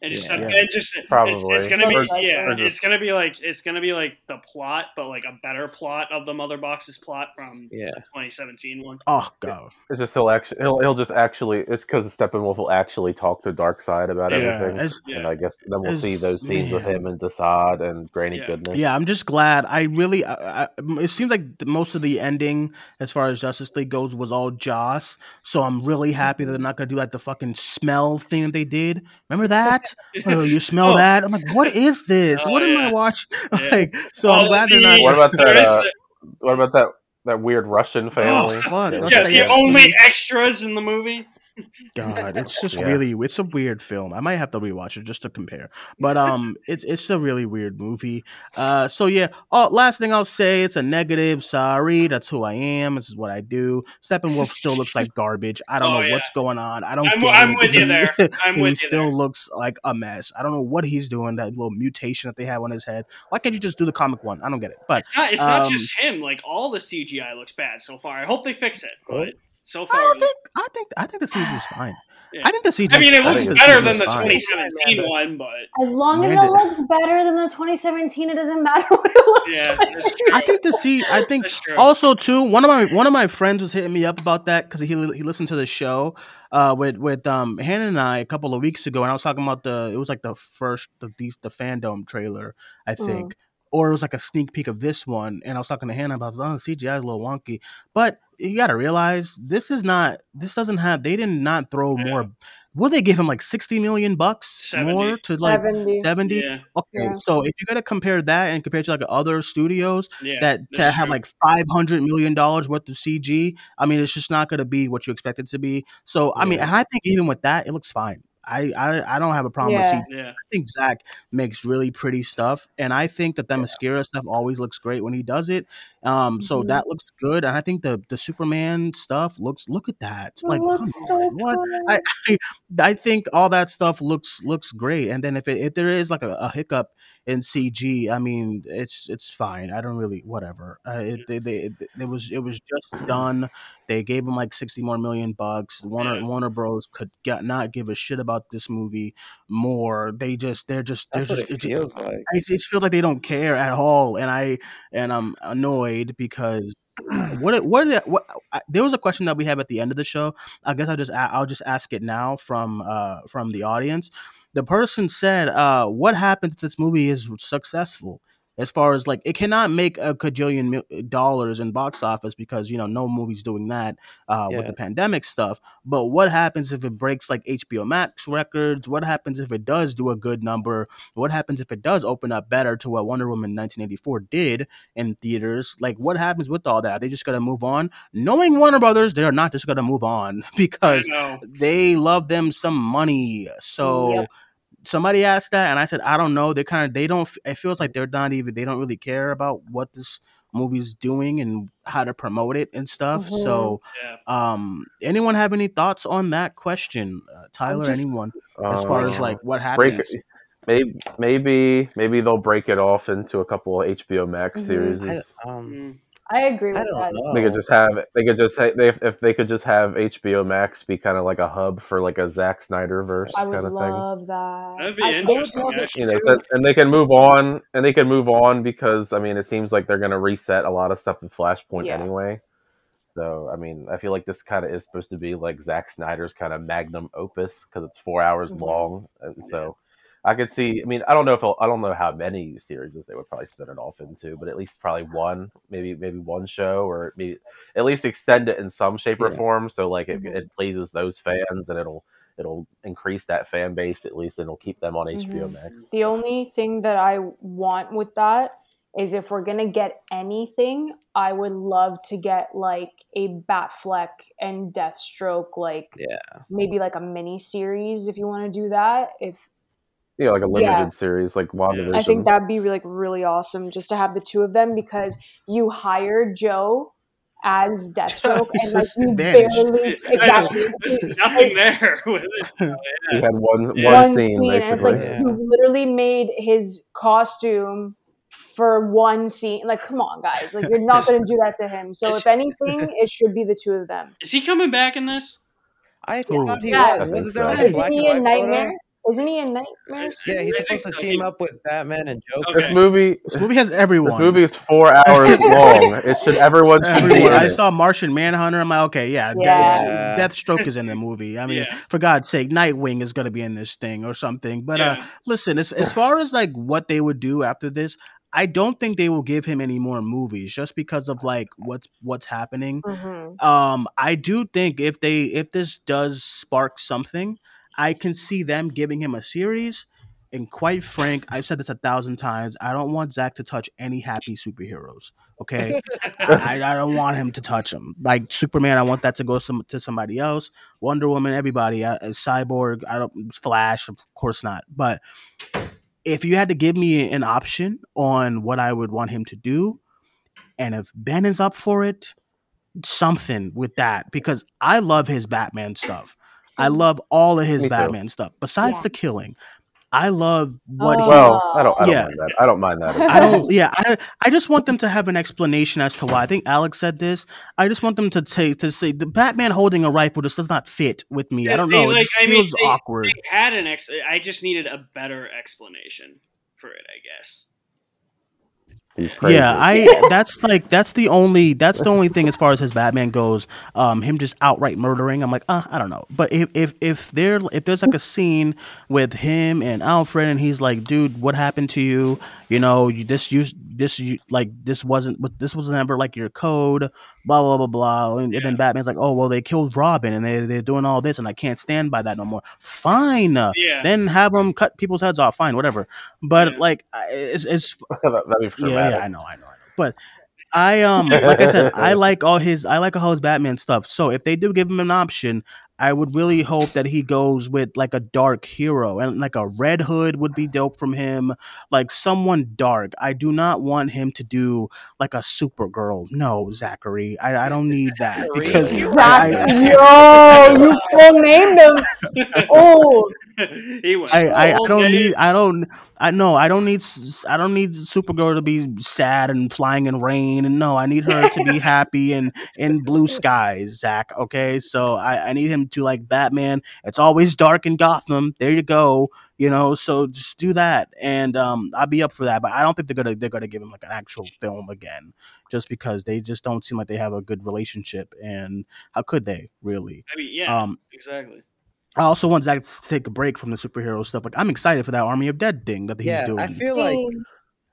And just, Yeah. and just it's, Probably. it's gonna be Most likely. yeah, Or just- it's gonna be like it's gonna be like the plot, but like a better plot of the Mother Box's plot from Yeah. the 2017 one. Oh god. It's just he'll actually he'll, he'll just actually it's because Steppenwolf will actually talk to Darkseid about Yeah, everything, it's- and I guess then we'll see those scenes with him and Desaad and Granny Yeah. Goodness. Yeah, I'm just glad. I really, I, I, it seems like most of the ending, as far as Justice League goes, was all Joss. So I'm really mm-hmm. happy that they're not gonna do like the fucking smell thing that they did. Remember that? oh, you smell Oh. that? I'm like, what is this? Oh, what am I watching? Yeah. like, so Oh, I'm glad they're not. What about There that? is Uh, what about that that weird Russian family? Oh fuck! Yeah. Yeah, the- the only extras in the movie. God, it's just Yeah. really it's a weird film. I might have to rewatch it just to compare. But um it's it's a really weird movie. Uh so yeah, oh last thing I'll say, it's a negative. Sorry, that's who I am. This is what I do. Steppenwolf still looks like garbage. I don't Oh, know yeah. what's going on. I don't I'm- I'm with you He- there. I'm he you still there. looks like a mess. I don't know what he's doing, that little mutation that they have on his head. Why can't you just do the comic one? I don't get it. But It's not. It's not Um, just him. Like all the CGI looks bad so far. I hope they fix it. But so I far. don't think. I think. I think the CG is fine. Yeah. I think the CG. I mean, it I looks better than is the fine. 2017 one, but As long as Man, it looks better than the 2017, it doesn't matter what it looks yeah, like. I think the C. I think also too. One of my one of my friends was hitting me up about that because he he listened to the show uh, with with um Hannah and I a couple of weeks ago, and I was talking about the it was like the first the the, the FanDome trailer, I think. Or it was like a sneak peek of this one, and I was talking to Hannah about oh, the CGI is a little wonky, but you got to realize this is not. This doesn't have. They did not throw more. What did they give him like sixty million bucks 70. more to like 70. seventy? Yeah, Okay, Yeah. so if you got to compare that and compare to like other studios yeah, that to have true. like five hundred million dollars worth of CG, I mean, it's just not going to be what you expect it to be. So I mean, and I think even with that, it looks fine. I I, I don't have a problem Yeah. with CG. yeah, I think Zack makes really pretty stuff, and I think that the mascara stuff always looks great when he does it. Um, so Mhm. that looks good, and I think the the Superman stuff looks. Look at that! It Like, looks come so on, what? I, I I think all that stuff looks looks great, and then if it, if there is like a, a hiccup in CG, I mean, it's it's fine. I don't really whatever. Uh, it, they, they, it, it was it was just done. They gave him like sixty more million bucks. Warner Yeah. Warner Bros could get, not give a shit about this movie more. They just they're just they're That's just it it's just- feels like. it just feels like they don't care at all, and I and I'm annoyed because what it- what what I, there was a question that we have at the end of the show. I guess I'll just I'll just ask it now from uh from the audience. The person said, uh, "What happens if this movie is successful?" As far as like, it cannot make a cajillion mil- dollars in box office because you know no movie's doing that uh, with the pandemic stuff. But what happens if it breaks like HBO Max records? What happens if it does do a good number? What happens if it does open up better to what Wonder Woman 1984 did in theaters? Like, what happens with all that? Are they just to move on? Knowing Warner Brothers, they are not just to move on because they love them some money. So Yep. Somebody asked that, and I said, I don't know. They kind of they don't. It feels like they're not even. They don't really care about what this movie's doing and how to promote it and stuff. Mhm. So, Yeah. um, anyone have any thoughts on that question, uh, Tyler? just- anyone as far as Um, like what happens? it. Maybe maybe maybe they'll break it off into a couple of HBO Max Mhm. series. I, um. I agree I with don't that. know. They could just have they could just ha- they, if they could just have HBO Max be kind of like a hub for like a Zack Snyder verse I kind of thing. I love that. That'd be I- interesting. love. You know, so, and they can move on, and they can move on because I mean, it seems like they're going to reset a lot of stuff in Flashpoint Yeah. anyway. So I mean, I feel like this kind of is supposed to be like Zack Snyder's kind of magnum opus because it's four hours Mhm. long. And so I could see. I mean, I don't know if I'll, I don't know how many series they would probably spin it off into, but at least probably one, maybe maybe one show, or maybe at least extend it in some shape or form. So like it, Mhm. it pleases those fans, and it'll it'll increase that fan base at least, and it'll keep them on HBO Mhm. Max. The only thing that I want with that is if we're gonna get anything, I would love to get like a Batfleck and Deathstroke, like Yeah. maybe like a mini series if you want to do that. If Yeah, like a limited Yeah. series, like WandaVision. I think that'd be like really awesome just to have the two of them because you hired Joe as Deathstroke and like you vanished. barely exactly There's nothing there with it. Oh, you had one Yeah. one one scene scene, and it's like. Yeah. you literally made his costume for one scene. Like, come on, guys! Like, you're not going to do that to him. So, if anything, it should be the two of them. Is he coming back in this? I thought he Yeah. was. Wasn't think there so. like a Isn't black he in white photo? Nightmare? Isn't he in Nightmares? Yeah, he's supposed to team up with Batman and Joker. This movie, This movie has everyone. this movie is four hours long. It should everyone should be Everyone. in I saw Martian Manhunter. I'm like, okay, yeah, De- Yeah. Deathstroke is in the movie. I mean, Yeah. for God's sake, Nightwing is going to be in this thing or something. But uh, listen, as, as far as like what they would do after this, I don't think they will give him any more movies just because of like what's what's happening. Mhm. Um, I do think if they if this does spark something, I can see them giving him a series. And quite frank, I've said this a thousand times. I don't want Zack to touch any happy superheroes. Okay, I, I don't want him to touch them. Like Superman, I want that to go some, to somebody else. Wonder Woman, everybody. Uh, uh, Cyborg, I don't. Flash, of course not. But if you had to give me an option on what I would want him to do, and if Ben is up for it, something with that because I love his Batman stuff. I love all of his Me too. Batman stuff. Besides Yeah. the killing, I love what. he, oh. Well, I don't. I don't Yeah. mind that. I don't mind that. I don't. Yeah, I, I just want them to have an explanation as to why. I think Alex said this. I just want them to take to say the Batman holding a rifle just does not fit with me. I don't They, know. It like, just I mean, feels they- awkward. They had an ex. I just needed a better explanation for it. I guess. Yeah, I that's like that's the only that's the only thing as far as his Batman goes. Um, him just outright murdering. I'm like, uh, I don't know. But if if if there if there's like a scene with him and Alfred and he's like, dude, what happened to you? You know, you just you this you like this wasn't this was never like your code. Blah blah blah blah. And, and then Batman's like, oh well, they killed Robin and they they're doing all this and I can't stand by that no more. Fine. Yeah. Then have them cut people's heads off. Fine, whatever. But like, it's it's That'd be yeah, yeah, I know, I know, I know. But I um like I said, I like all his I like all his Batman stuff. So if they do give him an option, I would really hope that he goes with like a dark hero and like a Red Hood would be dope from him, like someone dark. I do not want him to do like a Supergirl. No, Zachary, I, I don't need that because I- Exactly. Yo, you full named him. Oh, he was. I, I, I don't need I don't I know I don't need I don't need Supergirl to be sad and flying in rain. And no I need her to be happy and in blue skies Zack okay? So I, I need him to like Batman. It's always dark in Gotham. There you go you know? So just do that. And um I'll be up for that. But I don't think they're gonna they're gonna give him like an actual film again just because they just don't seem like they have a good relationship. And how could they really? I mean, yeah, um exactly. I also want Zack to take a break from the superhero stuff. Like I'm excited for that Army of Dead thing that he's yeah, doing. I feel like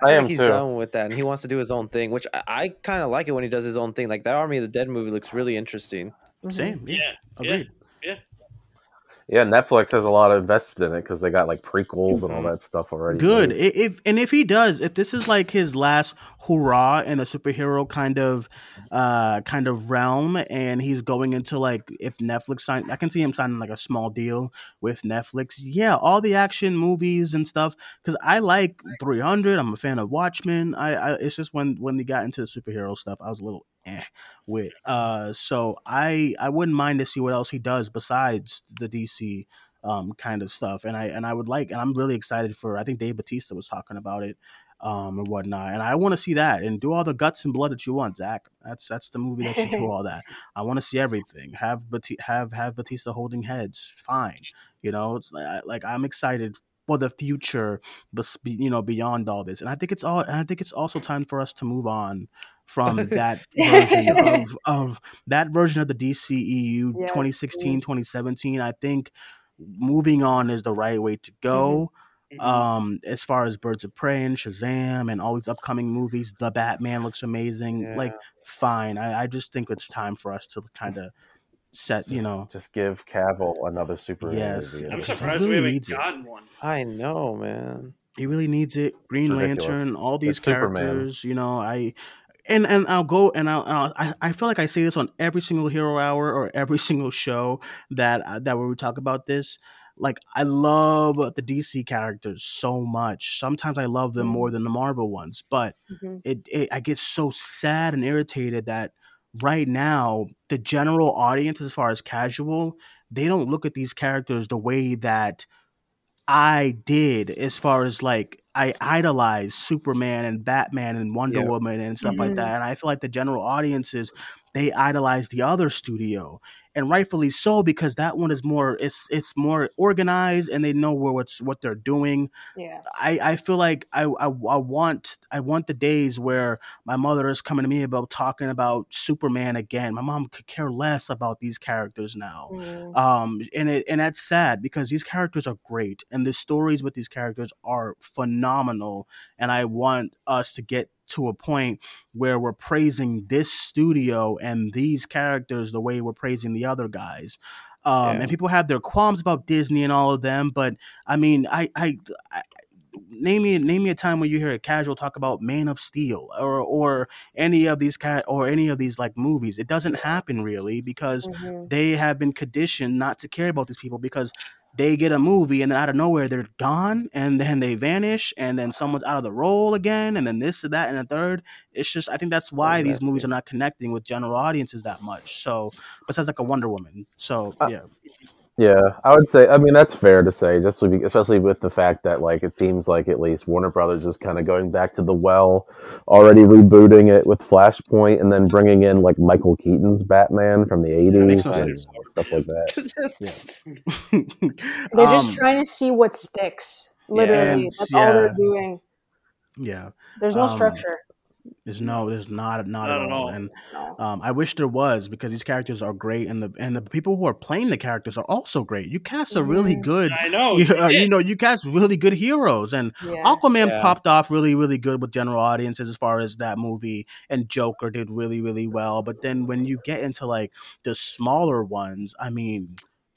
I I am think he's too. done with that, and he wants to do his own thing, which I, I kind of like it when he does his own thing. Like that Army of the Dead movie looks really interesting. Same. Yeah, Agreed. Yeah. Yeah, Netflix has a lot of invested in it because they got like prequels and all that stuff already. Good. made. If and if he does, if this is like his last hurrah in the superhero kind of uh kind of realm, and he's going into like if Netflix sign, I can see him signing like a small deal with Netflix. Yeah, all the action movies and stuff. Because I like 300. I'm a fan of Watchmen. I, I it's just when when they got into the superhero stuff, I was a little eh with. Uh, so I I wouldn't mind to see what else he does besides the DC um kind of stuff and i and i would like and i'm really excited for i think dave batista was talking about it um and whatnot and i want to see that and do all the guts and blood that you want zack that's that's the movie that you do all that i want to see everything have Bati- have have batista holding heads fine you know it's like, like i'm excited for the future but you know beyond all this and i think it's all and i think it's also time for us to move on from that version of of that version of the DCEU Yes, 2016 2017 I think moving on is the right way to go um as far as birds of prey and shazam and all these upcoming movies the batman looks amazing like fine I, I just think it's time for us to kind of set you know Just give Cavill another superhero Yes. movie. I'm surprised really we haven't needs it. gotten one. I know, man. he really needs it. Green ridiculous. Lantern, all these It's Superman. characters. You know, I and and I'll go and I'll, I'll I I feel like I say this on every single Hero Hour or every single show that uh, that where we talk about this. Like I love the DC characters so much. Sometimes I love them more than the Marvel ones, but Mhm. it, it I get so sad and irritated that right now the general audience as far as casual they don't look at these characters the way that I did as far as like I idolize Superman and Batman and Wonder Yeah. Woman and stuff Mhm. like that. And I feel like the general audiences they idolize the other studio. And rightfully so because that one is more it's it's more organized and they know where what's what they're doing. yeah. I, I feel like I, I I want I want the days where my mother is coming to me about talking about Superman again. My mom could care less about these characters now Mm. um and it and that's sad because these characters are great and the stories with these characters are phenomenal and i want us to get to a point where we're praising this studio and these characters the way we're praising the other guys um Yeah. and people have their qualms about disney and all of them but i mean i i, I Name me, name me a time when you hear a casual talk about Man of Steel or or any of these cat or any of these like movies. It doesn't happen really because Mhm. they have been conditioned not to care about these people because they get a movie and then out of nowhere they're gone and then they vanish and then someone's out of the role again and then this and that and a third. It's just I think that's why these movies are not connecting with general audiences that much. So besides like a Wonder Woman. So Uh, yeah. Yeah, I would say. I mean, that's fair to say, just to be, especially with the fact that like it seems like at least Warner Brothers is kind of going back to the well, already rebooting it with Flashpoint, and then bringing in like Michael Keaton's Batman from the '80s and stuff like that. They're just Um, trying to see what sticks. Literally, And- that's all they're doing. yeah. There's no Um, structure. There's no, there's not, not, Not at at all. all. And No. um, I wish there was because these characters are great, and the and the people who are playing the characters are also great. You cast a really Mhm. good, I know. you, you uh, you know, you cast really good heroes, and Yeah. Aquaman Yeah. popped off really, really good with general audiences as far as that movie, and Joker did really, really well. But then when you get into like the smaller ones, I mean,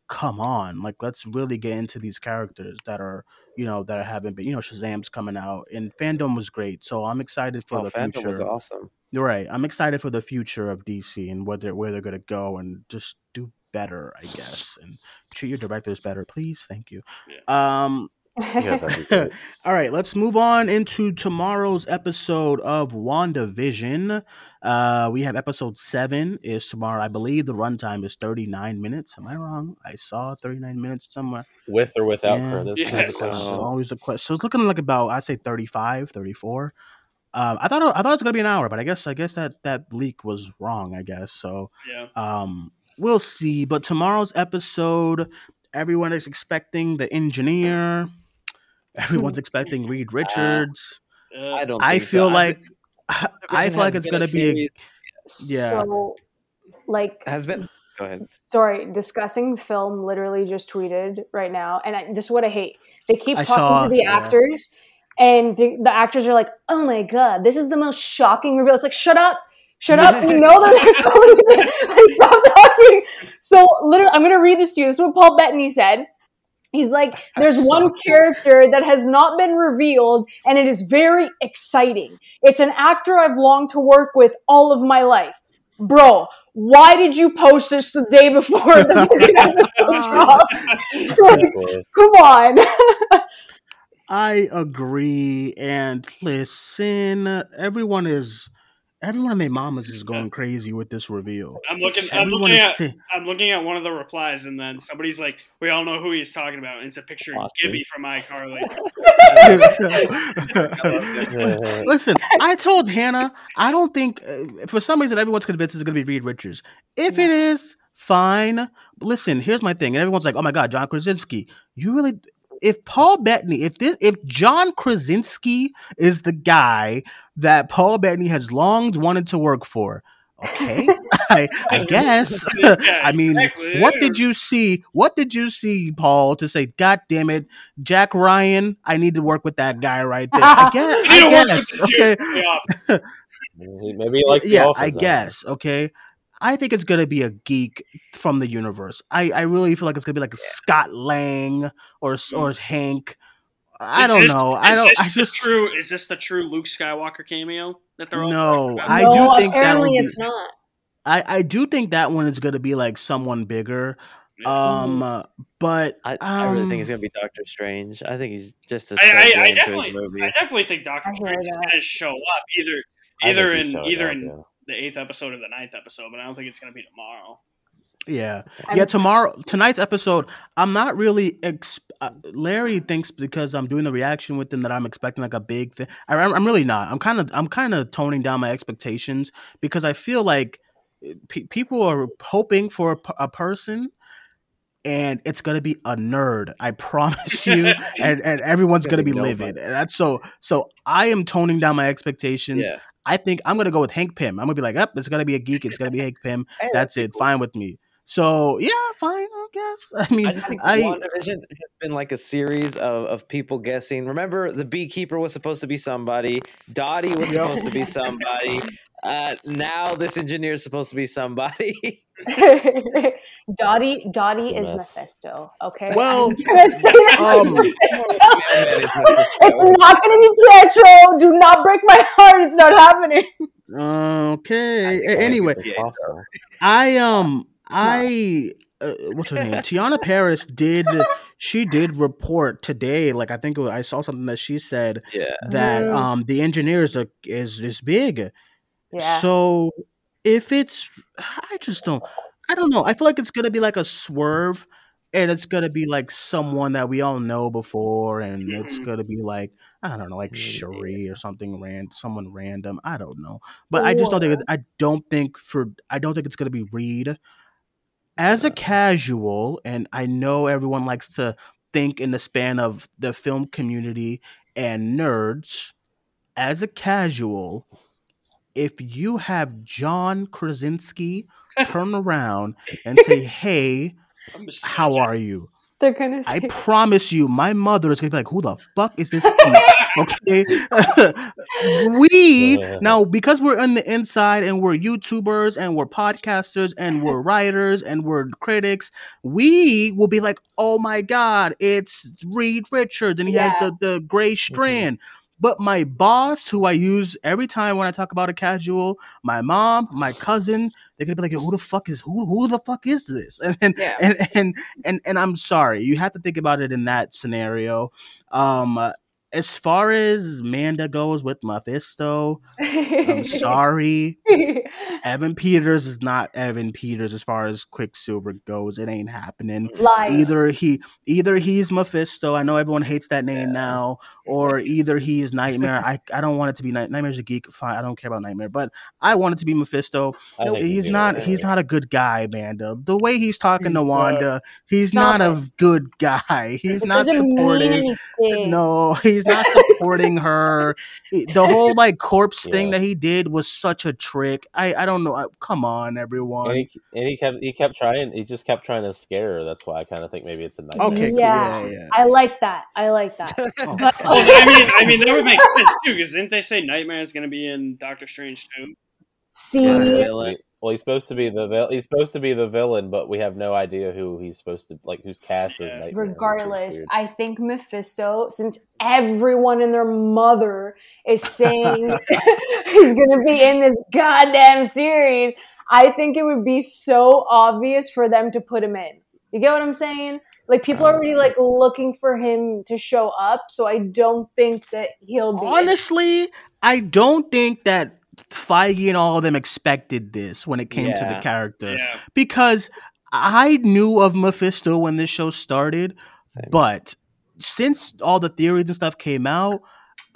come on, like let's really get into these characters that are, you know, that haven't been, you know, Shazam's coming out, and FanDome was great, so I'm excited for Oh, the FanDome future. was awesome. You're right. I'm excited for the future of DC and where they're where they're gonna go and just do better, I guess, and treat your directors better, please. Thank you. Um, Yeah, that'd be great. all right, let's move on into tomorrow's episode of WandaVision. Uh, we have episode seven is tomorrow. I believe the runtime is 39 minutes. Am I wrong? I saw 39 minutes somewhere. With or without Yeah. credits. Yes. that's the So- question. It's always a question. So it's looking like about I'd say 35, 34. Um, I thought it, I thought it was gonna be an hour, but I guess I guess that that leak was wrong. I guess so. Yeah. Um, we'll see. But tomorrow's episode, everyone is expecting the engineer. Everyone's expecting Reed Richards. Uh, I don't. I think so. feel I like think I Vision feel like it's gonna be a, yeah. So, like, has been. Go ahead. sorry, discussing film literally just tweeted right now, and I, this is what I hate. They keep I talking saw- to the yeah. actors, and the, the actors are like, "Oh my god, this is the most shocking reveal." It's like, shut up. Shut up! We know that there's so many. Like, stop talking. So, literally, I'm gonna read this to you. This is what Paul Bettany said. He's like, there's one character that has not been revealed, and it is very exciting. It's an actor I've longed to work with all of my life. Bro, why did you post this the day before the episode dropped? Like, come on. I agree. And listen, everyone is everyone in their mamas is going crazy with this reveal. I'm looking. I'm Everyone looking at. say- I'm looking at one of the replies, and then somebody's like, "We all know who he's talking about." And it's a picture of Austin. Gibby from iCarly. Listen, I told Hannah, I don't think, uh, for some reason, everyone's convinced it's going to be Reed Richards. If it is, fine. Listen, here's my thing. And everyone's like, oh my God, John Krasinski. You really, if Paul Bettany, if this, if John Krasinski is the guy that Paul Bettany has long wanted to work for, okay, I, I guess. Yeah, I mean, exactly. what did you see? What did you see, Paul, to say, God damn it, Jack Ryan, I need to work with that guy right there. I guess. You need to I guess. Okay. Yeah. Maybe maybe he likes the Yeah, I guess. Okay. I think it's gonna be a geek from the universe. I, I really feel like it's gonna be like a Scott Lang or or Hank. I Is don't this- know. I don't. this I the just true. Is this the true Luke Skywalker cameo that they're all No, talking about? I no, do think that apparently would be- it's not. I I do think that one is gonna be like someone bigger. Um, uh, but I, I really think he's um, gonna be Doctor Strange. I think he's just a I, I, segue I into his definitely, movie. I definitely think Doctor Strange is going to show up either, either in either up, in yeah. The eighth episode or the ninth episode, but I don't think it's going to be tomorrow. Yeah, yeah. Tomorrow, tonight's episode, I'm not really. Ex- uh, Larry thinks because I'm doing the reaction with him that I'm expecting like a big thing. I, I'm really not. I'm kind of, I'm kind of toning down my expectations because I feel like pe- people are hoping for a, p- a person. And it's gonna be a nerd, I promise you. and and everyone's gonna Gonna be be livid. And that's so. So I am toning down my expectations. yeah, I think I'm gonna go with Hank Pym. I'm gonna be like, up, it's gonna be a geek. It's gonna be Hank Pym. Hey, That's it. Fine with me. So yeah, fine. I guess. I mean, I just think I WandaVision has been like a series of, of people guessing. Remember, the beekeeper was supposed to be somebody. Dottie was Yep. supposed to be somebody. Uh, now this engineer is supposed to be somebody. Dottie, Dottie is Meth. Mephisto. Okay. Well, I'm gonna say that um, Mephisto. It's not going to be Pietro. Do not break my heart. It's not happening. okay. think A- it's Anyway, It's. I um I uh, what's her name? Teyonah Parris did she did report today? Like I think was- I saw something that she said yeah, that Mm. um the engineers are is is big. Yeah. So if it's, I just don't, I don't know. I feel like it's gonna be like a swerve, and it's gonna be like someone that we all know before, and it's Mm-hmm. gonna be like I don't know, like Cherie or something ran someone random. I don't know, but I just don't think I don't think for I don't think it's gonna be Reed as a casual, and I know everyone likes to think in the span of the film community and nerds. As a casual, if you have John Krasinski turn around and say, "Hey, how are you?" They're gonna I promise you, my mother is gonna be like, "Who the fuck is this?" okay, we now because we're on the inside and we're YouTubers and we're podcasters and we're writers and we're critics, we will be like, "Oh my god, it's Reed Richards and he has the the gray mm-hmm. strand." But my boss, who I use every time when I talk about a casual, my mom, my cousin, they're gonna be like, "Who the fuck is who? Who the fuck is this?" And and Yeah. and, and and and I'm sorry, you have to think about it in that scenario. Um, as far as Manda goes with Mephisto, I'm sorry. Evan Peters is not Evan Peters as far as Quicksilver goes. It ain't happening. Lies. Either he either he's Mephisto. I know everyone hates that name now, or either he's Nightmare. I, I don't want it to be Night- Nightmare's a geek. Fine, I don't care about Nightmare, but I want it to be Mephisto. I he's he's not good. he's not a good guy, Manda. The way he's talking to He's not. Wanda, he's Stop not a good guy. He's not supporting. No, he's not supporting her. The whole like corpse thing that he did was such a trick. I I don't know. I- Come on, And everyone. he, and he kept he kept trying. He just kept trying to scare her. That's why I kind of think maybe it's a nightmare. Okay, cool. yeah, Yeah, yeah. I like that. I like that. Oh, But- Well, I mean, I mean that would make sense too, because didn't they say Nightmare is going to be in Doctor Strange too? See, Well, he's supposed to be the vil- he's supposed to be the villain, but we have no idea who he's supposed to like who's cast as Yeah. Nightmare. which is regardless. I think Mephisto, since everyone and their mother is saying he's gonna be in this goddamn series, I think it would be so obvious for them to put him in. You get what I'm saying? Like people are oh, already like looking for him to show up, so I don't think that he'll be. in. Honestly, I don't think that Feige and all of them expected this when it came to the character Yeah. because I knew of Mephisto when this show started, Same. but since all the theories and stuff came out,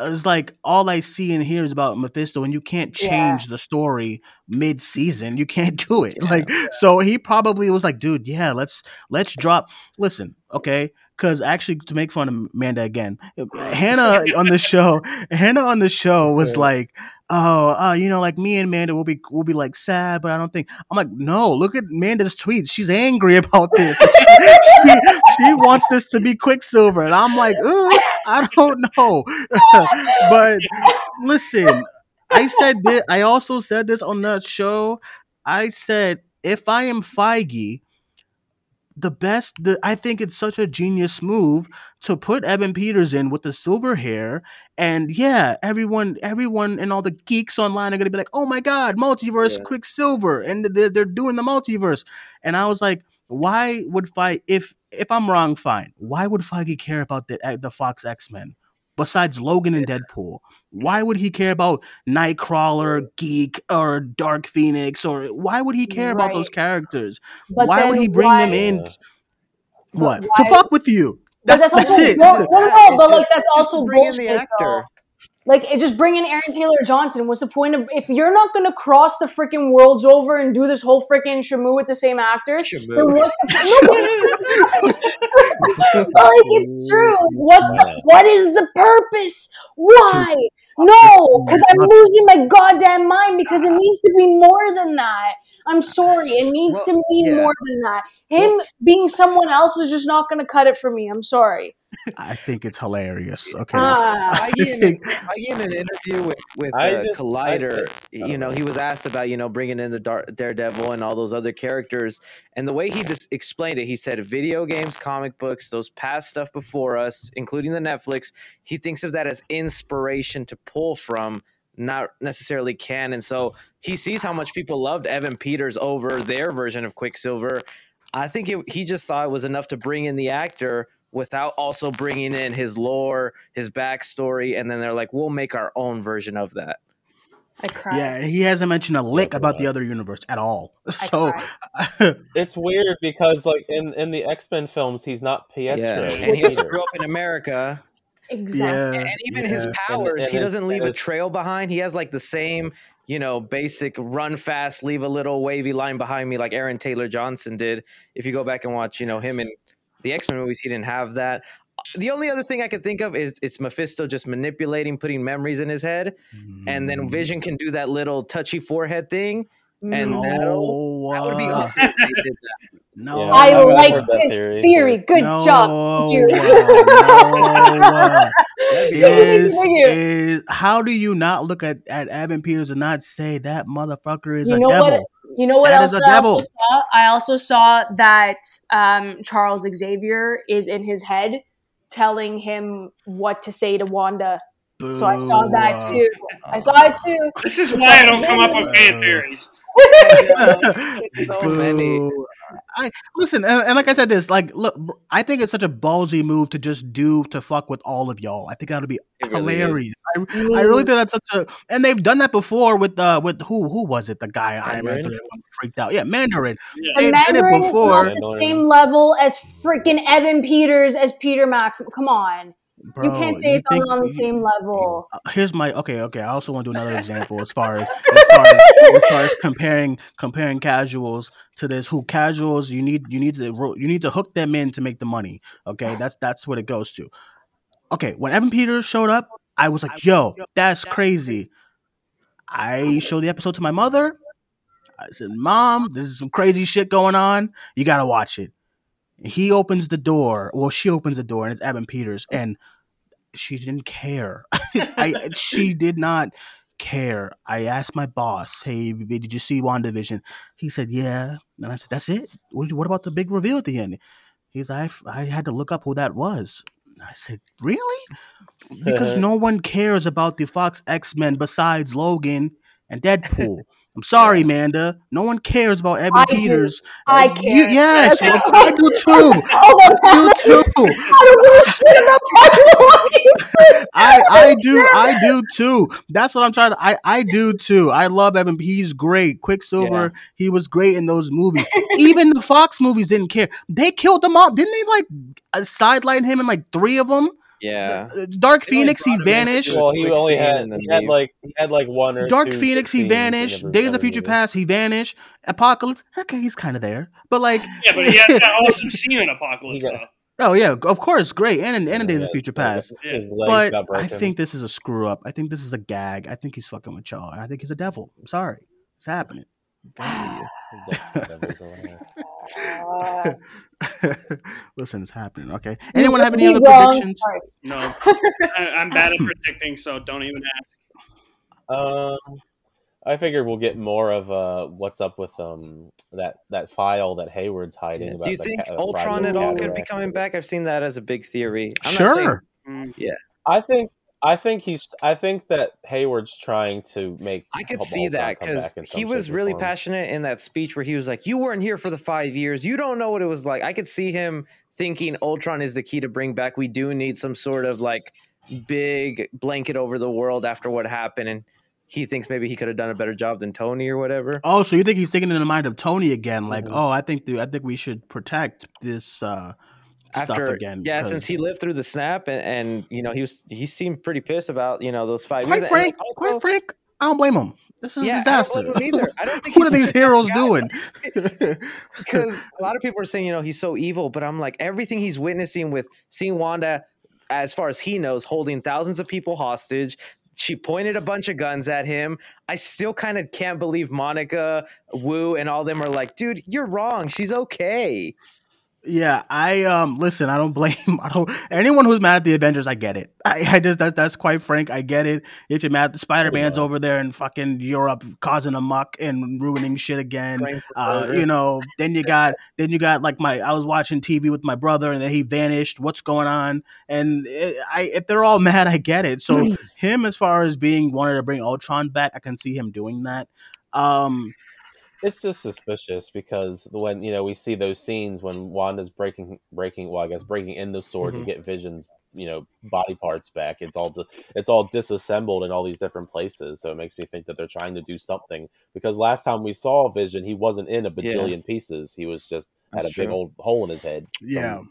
it's like all I see and hear is about Mephisto, and you can't Yeah. change the story mid-season. You can't do it. Like so, he probably was like, "Dude, yeah, let's let's drop." Listen, okay, because actually, to make fun of Amanda again, Hannah on the show, Hannah on the show was like, "Oh, uh, you know, like me and Amanda will be will be like sad, but I don't think." I'm like, "No, look at Amanda's tweets. She's angry about this. she, she wants this to be Quicksilver," and I'm like, "Ugh, I don't know." but listen, I said this. I also said this on that show. I said if I am Feige, the best. The, I think it's such a genius move to put Evan Peters in with the silver hair, and yeah, everyone, everyone, and all the geeks online are gonna be like, "Oh my god, multiverse Yeah. Quicksilver," and they're they're doing the multiverse. And I was like, why would Feige? If if I'm wrong, fine. Why would Feige care about the the Fox X Men? Besides Logan and Deadpool, why would he care about Nightcrawler, Geek, or Dark Phoenix, or why would he care about those characters? But why would he bring them in? Yeah. What But to fuck with you? That's that's, that's, also it. bull- no, no, It's but like that's just also bring in the actor. though. Like, it just bring in Aaron Taylor Johnson. What's the point of if you're not going to cross the freaking worlds over and do this whole freaking shamu with the same actor? Then what's the, no, like it's true. What's the, what is the purpose? Why? No, because I'm losing my goddamn mind. Because it needs to be more than that. I'm sorry, it needs Well, to mean yeah. more than that. Him being someone else is just not going to cut it for me. I'm sorry. I think it's hilarious. Okay. Ah. I Feige in, think- Feige in an interview with with uh, just- Collider, I- I you know, know. he was asked about you know bringing in the Dar- Daredevil and all those other characters, and the way he just explained it, he said video games, comic books, those past stuff before us, including the Netflix, he thinks of that as inspiration to pull from, not necessarily can. And So he sees how much people loved Evan Peters over their version of Quicksilver. I think it, he just thought it was enough to bring in the actor without also bringing in his lore, his backstory, and then they're like, "We'll make our own version of that." I cried. Yeah, he hasn't mentioned a lick about the other universe at all. So it's weird because like in in the X Men films, he's not Pietro. Yeah, and he just grew up in America. Exactly. And even his powers, And- he and doesn't leave a trail behind. He has like the same, you know, basic run fast, leave a little wavy line behind me, like Aaron Taylor Johnson did. If you go back and watch, you know, him in the X Men movies, he didn't have that. The only other thing I could think of is it's Mephisto just manipulating, putting memories in his head, and then Mm. Vision can do that little touchy forehead thing, and No, that'll, that would be uh, awesome if they did that. no, Yeah, I I've like this theory, theory. Good no, job. Thank you. no. Is, is how do you not look at, at Evan Peters and not say that motherfucker is You a devil? what? You know what That else is a I also saw? I also saw that um, Charles Xavier is in his head telling him what to say to Wanda. So I saw that too. I saw it too. This is why I don't come up with fan theories. so many. I listen, and, and like I said, this like look, I think it's such a ballsy move to just do to fuck with all of y'all. I think that would be It really is. hilarious. I, I really think that's such a, and they've done that before with uh with who who was it? The guy I Mandarin? remember freaked out. Yeah, Mandarin. Yeah. They The did it Mandarin is before. not the same level as freaking Evan Peters as Peter Max. Come on. You can't say you it's on, think- on the you- same level. Uh, here's my okay okay i also want to do another example as far as as far as, as far as comparing comparing casuals to this who casuals you need you need to you need to hook them in to make the money okay? That's that's what it goes to. Okay when evan peters showed up i was like yo that's crazy. I showed the episode to my mother. I said mom this is some crazy shit going on. You gotta watch it he opens the door well she opens the door and it's evan peters and she didn't care. I she did not care. I asked my boss, "Hey, did you see WandaVision?" He said, "Yeah," and I said, "That's it. What, what about the big reveal at the end?" He's like, "I, I had to look up who that was." I said, "Really?" Because uh-huh. no one cares about the Fox X Men besides Logan and Deadpool. I'm sorry, Amanda. No one cares about Evan I do. Peters. I Uh, care. you- yes, I do too. Oh I do too. I don't give a shit about Michael I I do I do too. That's what I'm trying to. I I do too. I love Evan. He's great. Quicksilver. He was great in those movies. Even the Fox movies didn't care. They killed him off. Didn't they like uh, sideline him in like three of them? Yeah. Uh, Dark Phoenix. He brought him in to vanished. Well, he only had he had like he had like one or Dark two Phoenix. He vanished. Days of Future. Past. He vanished. Apocalypse. Okay, he's kind of there, but like. Yeah, but he has that awesome scene in Apocalypse, though. got- Oh yeah, of course, great, and and in Days of Future Past. Yeah. But I think this is a screw up. I think this is a gag. I think he's fucking with y'all. and I think he's a devil. I'm sorry, it's happening. Devil's. Listen, it's happening. Okay. Anyone have any other wrong. predictions? Sorry. No, I, I'm bad at predicting, so don't even ask. Um, I figured we'll get more of uh, what's up with um that that file that Hayward's hiding. Yeah. About Do you think ca- Ultron at all could be coming back? I've seen that as a big theory. I'm not saying- Sure. yeah. I think I think he's I think that Hayward's trying to make. I could see that because he was really form. passionate in that speech where he was like, "You weren't here for the five years. You don't know what it was like." I could see him thinking Ultron is the key to bring back. We do need some sort of like big blanket over the world after what happened, and he thinks maybe he could have done a better job than Tony or whatever. Oh, so you think he's thinking in the mind of Tony again? Like, Mhm. oh, I think the, I think we should protect this uh, stuff After again. yeah, 'cause- since he lived through the snap, and, and you know he was he seemed pretty pissed about you know those five quite years. frank, also- quite frank, I don't blame him. This is Yeah, a I don't disaster. blame him either. I don't think what are these such a bad heroes guy. doing? because a lot of people are saying, you know, he's so evil, but I'm like, everything he's witnessing with seeing Wanda, as far as he knows, holding thousands of people hostage. She pointed a bunch of guns at him. I still kind of can't believe Monica, Wu, and all them are like, dude, you're wrong. She's okay. Yeah, I um listen, I don't blame I don't anyone who's mad at the Avengers, I get it. I, I just that that's quite frank, I get it. If you're mad the Spider Man's much. over there in fucking Europe causing a muck and ruining shit again. Uh, you know, then you got then you got like my I was watching TV with my brother and then he vanished. What's going on? And it, I if they're all mad, I get it. So him as far as being wanted to bring Ultron back, I can see him doing that. Um it's just suspicious because when you know we see those scenes when Wanda's breaking breaking well I guess breaking in the Sword Mhm. to get Vision's you know body parts back it's all it's all disassembled in all these different places so it makes me think that they're trying to do something because last time we saw Vision he wasn't in a Yeah. bajillion pieces he was just had That's a big old hole in his head Yeah.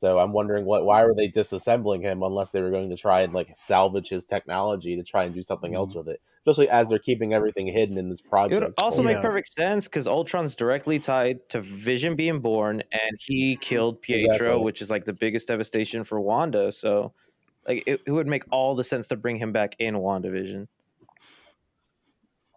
so I'm wondering what why were they disassembling him unless they were going to try and like salvage his technology to try and do something else with it especially as they're keeping everything hidden in this project. It would also folder. make perfect sense because Ultron's directly tied to Vision being born, and he killed Pietro, Exactly. which is like the biggest devastation for Wanda. So, like, it, it would make all the sense to bring him back in WandaVision.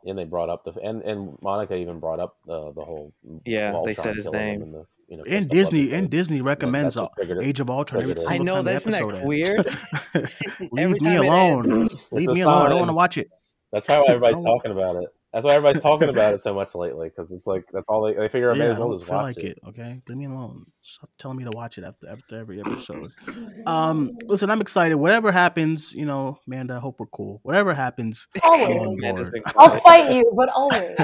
and they brought up the and and Monica even brought up the the whole Yeah, they said his name. in you know, And Disney episodes. and Disney recommends what uh, triggered. Age of Ultron every Triggered it. I know that's not episode weird. Leave me alone. Leave me alone. I don't want to watch it. That's probably why everybody's talking about it. That's why everybody's talking about it so much lately because it's like that's all they they figure I may Yeah, as I well don't just feel watch like it. it. Okay, leave me alone. Stop telling me to watch it after after every episode. Um, listen, I'm excited. Whatever happens, you know, Amanda, I hope we're cool. Whatever happens, I'm on board. I'll fight you, but always.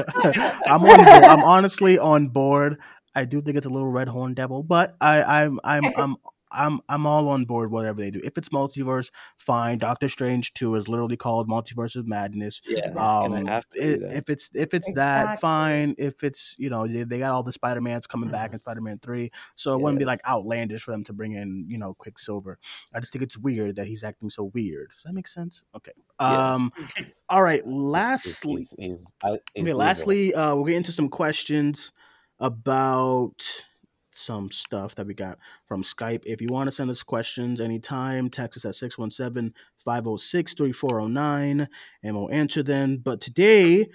I'm on. Board. I'm honestly on board. I do think it's a little red horn devil, but I, I'm I'm I'm I'm I'm all on board. Whatever they do, if it's multiverse, fine. Doctor Strange Two is literally called Multiverse of Madness. Yeah, it's Um, gonna have to i- if it's if it's that fine. If it's you know they, they got all the Spider Mans coming back in Spider Man Three, so it wouldn't be like outlandish for them to bring in you know Quicksilver. I just think it's weird that he's acting so weird. Does that make sense? Okay. Yeah. Um. All right. Lastly, he's, he's, I, he's Okay, lastly, uh, we'll get into some questions about some stuff that we got from Skype. If you want to send us questions anytime, text us at 617 506 3409 and we'll answer them. But today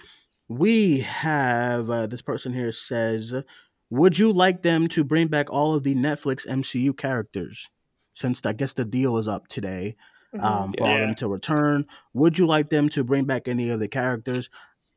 we have uh, this person here says, Would you like them to bring back all of the Netflix MCU characters? Since I guess the deal is up today Mhm. um, for all Yeah. them to return. Would you like them to bring back any of the characters?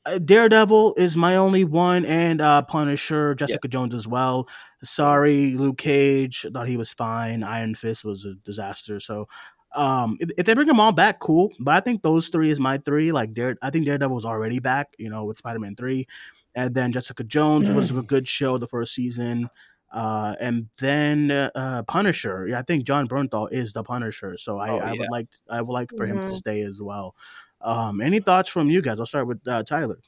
Uh, Daredevil is my only one, and uh, Punisher, Jessica Yes. Jones as well. Sorry, Luke Cage. Thought he was fine. Iron Fist was a disaster. So, um, if, if they bring them all back, cool. But I think those three is my three. Like, Dare, I think Daredevil Daredevil's already back. You know, with Spider Man three, and then Jessica Jones was a good show the first season. Uh, and then uh, Punisher. Yeah, I think Jon Bernthal is the Punisher. So I, Oh, I would like I would like for him to Mhm. stay as well. Um, any thoughts from you guys? I'll start with uh, Tyler.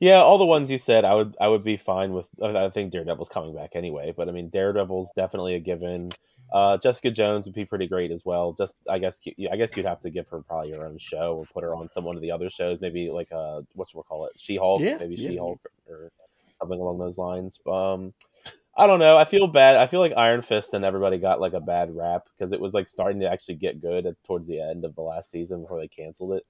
Yeah, all the ones you said, I would I would be fine with. I think Daredevil's coming back anyway, but I mean Daredevil's definitely a given. Uh, Jessica Jones would be pretty great as well. Just I guess you- I guess you'd have to give her probably her own show or put her on some one of the other shows, maybe like uh what's we call it, She Hulk, Yeah, maybe yeah. She Hulk or something along those lines. Um, I don't know. I feel bad. I feel like Iron Fist and everybody got like a bad rap because it was like starting to actually get good at, towards the end of the last season before they canceled it.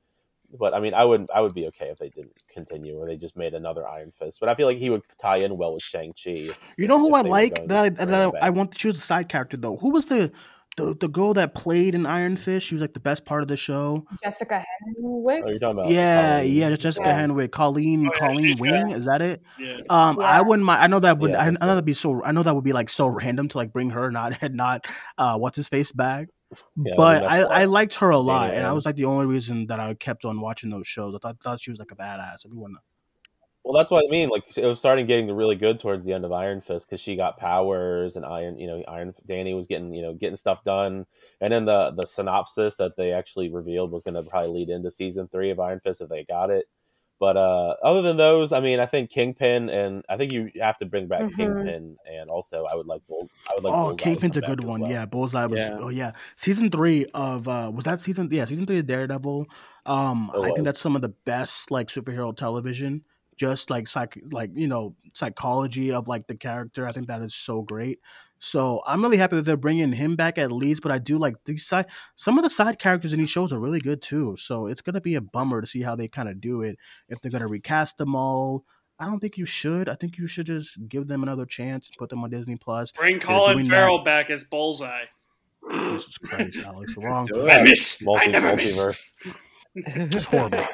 But I mean, I would I would be okay if they didn't continue or they just made another Iron Fist. But I feel like he would tie in well with Shang Chi. You know who I like that I, that I, I want to choose a side character though. Who was the the, the girl that played in Iron Fist? She was like the best part of the show. Jessica Henwick. Oh, you're talking about Yeah, Colleen. yeah, just Jessica Yeah. Henwick, Colleen, Oh, yeah, Colleen she's Wing. Is that it? Yeah. Um, I wouldn't mind. I know that would. Yeah, I I, I know so. that'd be so. I know that would be like so random to like bring her, not and not uh, what's his face back. Yeah, but think I, I liked her a lot, Dana and I was like the only reason that I kept on watching those shows. I thought, thought she was like a badass. Everyone, Well, that's what I mean. Like it was starting getting really good towards the end of Iron Fist because she got powers and Iron, you know, Iron Danny was getting, you know, getting stuff done. And then the the synopsis that they actually revealed was going to probably lead into season three of Iron Fist if they got it. But uh, other than those, I mean, I think Kingpin and I think you have to bring back Mhm. Kingpin, and also I would like Bull. I would like. oh, Bullseye Kingpin's a good one. well. Yeah, Bullseye was. Yeah. Oh yeah, season three of uh was that season? Yeah, season three of Daredevil. Um, It I think that's some of the best like superhero television. Just like psych, like you know, psychology of like the character. I think that is so great. So I'm really happy that they're bringing him back at least. But I do like these side. Some of the side characters in these shows are really good too. So it's gonna be a bummer to see how they kind of do it. If they're gonna recast them all, I don't think you should. I think you should just give them another chance. And put them on Disney Plus. Bring They're Colin doing Farrell back as Bullseye. Jesus Christ, Alex, wrong. I miss. Multi, I never miss. multiverse. It's horrible.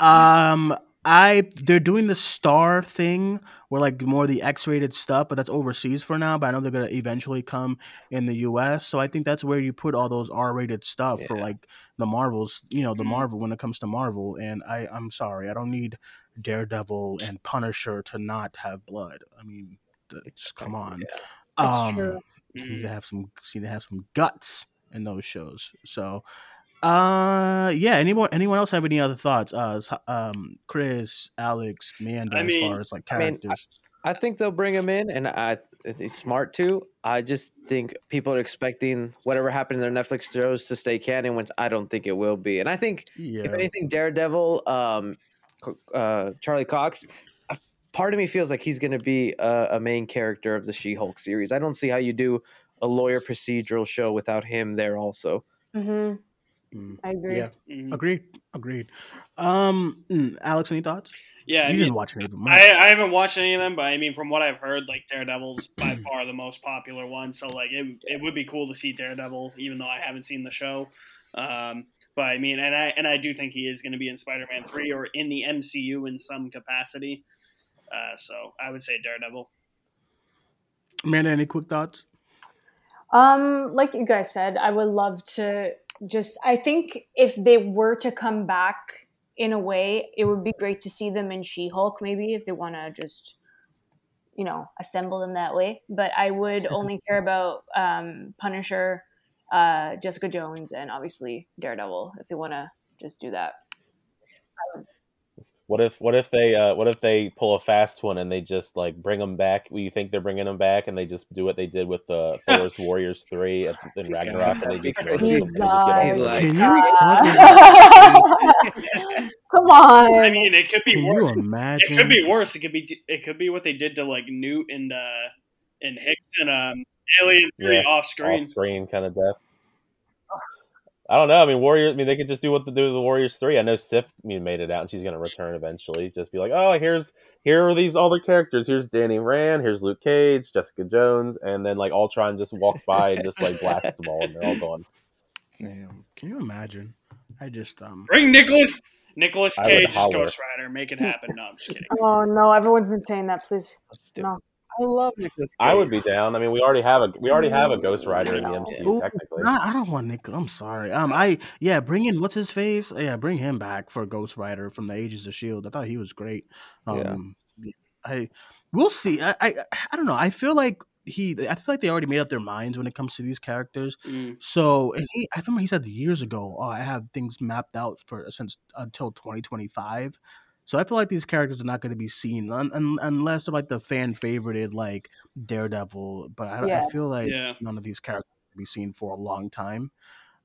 Um, I they're doing the star thing where like more of the X-rated stuff, but that's overseas for now. But I know they're gonna eventually come in the U.S. So I think that's where you put all those R-rated stuff for like the Marvels. You know, the Mhm. Marvel when it comes to Marvel. And I I'm sorry, I don't need Daredevil and Punisher to not have blood. I mean, that's, come on. That's um, true. You need to have some, you need to have some guts in those shows. So, uh, yeah. Anyone, anyone else have any other thoughts? Uh, um, Cris, Alex, Amanda, I as far as like I mean, characters. I think they'll bring him in, and I it's smart too. I just think people are expecting whatever happened in their Netflix shows to stay canon, which I don't think it will be. And I think yeah. if anything, Daredevil, um, uh, Charlie Cox, uh, part of me feels like he's going to be a, a main character of the She-Hulk series. I don't see how you do a lawyer procedural show without him there also. hmm Mm. I agree. Yeah. Mhm. Agreed. Agreed. Um, mm, Alex, any thoughts? Yeah, I you mean, didn't watch any of them. I. I haven't watched any of them, but I mean, from what I've heard, like Daredevil's by far the most popular one. So like, it, it would be cool to see Daredevil, even though I haven't seen the show. Um, but I mean, and I and I do think he is going to be in Spider-Man three or in the MCU in some capacity. Uh, so I would say Daredevil. Amanda, any quick thoughts? Um, like you guys said, I would love to just. I think if they were to come back in a way, it would be great to see them in She-Hulk. Maybe if they want to just, you know, assemble them that way. But I would only care about um, Punisher, uh, Jessica Jones, and obviously Daredevil if they want to just do that. What if what if they uh, what if they pull a fast one and they just like bring them back? Well, you think they're bringing them back and they just do what they did with the Thor's Warriors three at, in Ragnarok and they just that'd them they just get Jesus. all- Can you fucking, Come on. I mean, it could be can you worse. It could be worse. It could be it could be what they did to like Newt and uh and Hicks and um Alien three Yeah, off screen. off screen kind of death. I don't know. I mean, Warriors. I mean, they could just do what they do with the Warriors three. I know Sif made it out, and she's going to return eventually. Just be like, oh, here's here are these other characters. Here's Danny Rand. Here's Luke Cage, Jessica Jones, and then like Ultron just walks by and just like blasts them all, and they're all gone. Damn. Can you imagine? I just um. Bring Nicolas Nicolas Cage as. Ghost Rider. Make it happen. No, I'm just kidding. Oh no, everyone's been saying that. Please, Let's do no. I love Nicolas. I would be down. I mean, we already have a we already have a Ghost Rider in the MCU Ooh, technically. nah, I don't want Nick. I'm sorry. Um, I yeah, bring in what's his face? Yeah, bring him back for Ghost Rider from the Agents of Shield. I thought he was great. Yeah. Um, I we'll see. I, I I don't know. I feel like he. I feel like they already made up their minds when it comes to these characters. Mm. So and he, I remember he said years ago, "Oh, I have things mapped out for since until 2025." So I feel like these characters are not going to be seen un, un, unless they're like the fan favorited, like Daredevil. But I, Yeah. I feel like Yeah. none of these characters will be seen for a long time.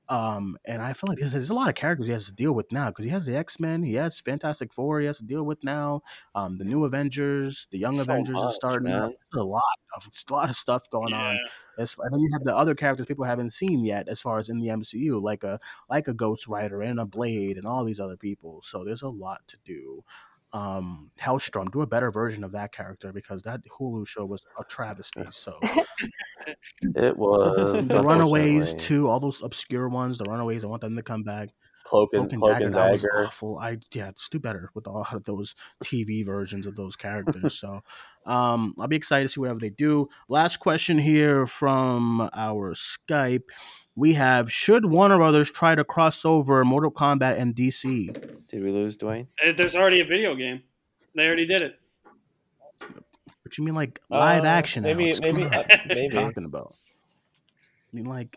Um, and I feel like there's, there's a lot of characters he has to deal with now because he has the X Men, he has Fantastic Four, he has to deal with now. Um, the new Avengers, the Young So Avengers much, is starting. man. There's a lot of a lot of stuff going on. Yeah. As, and then you have the other characters people haven't seen yet, as far as in the MCU, like a like a Ghost Rider and a Blade and all these other people. So there's a lot to do. Um, Hellstrom, do a better version of that character because that Hulu show was a travesty. So It was the Runaways too, all those obscure ones, the Runaways. I want them to come back. Cloak and Cloak and Cloak Dagger, and that was Dagger. awful. I yeah, just do better with all of those TV versions of those characters. so, um, I'll be excited to see whatever they do. Last question here from our Skype. We have: Should Warner Brothers try to cross over Mortal Kombat and DC? Did we lose Duane? Uh, There's already a video game. They already did it. What you mean, like live Uh, action? maybe- Alex? Come maybe- on. uh, you maybe. talking about? I mean, like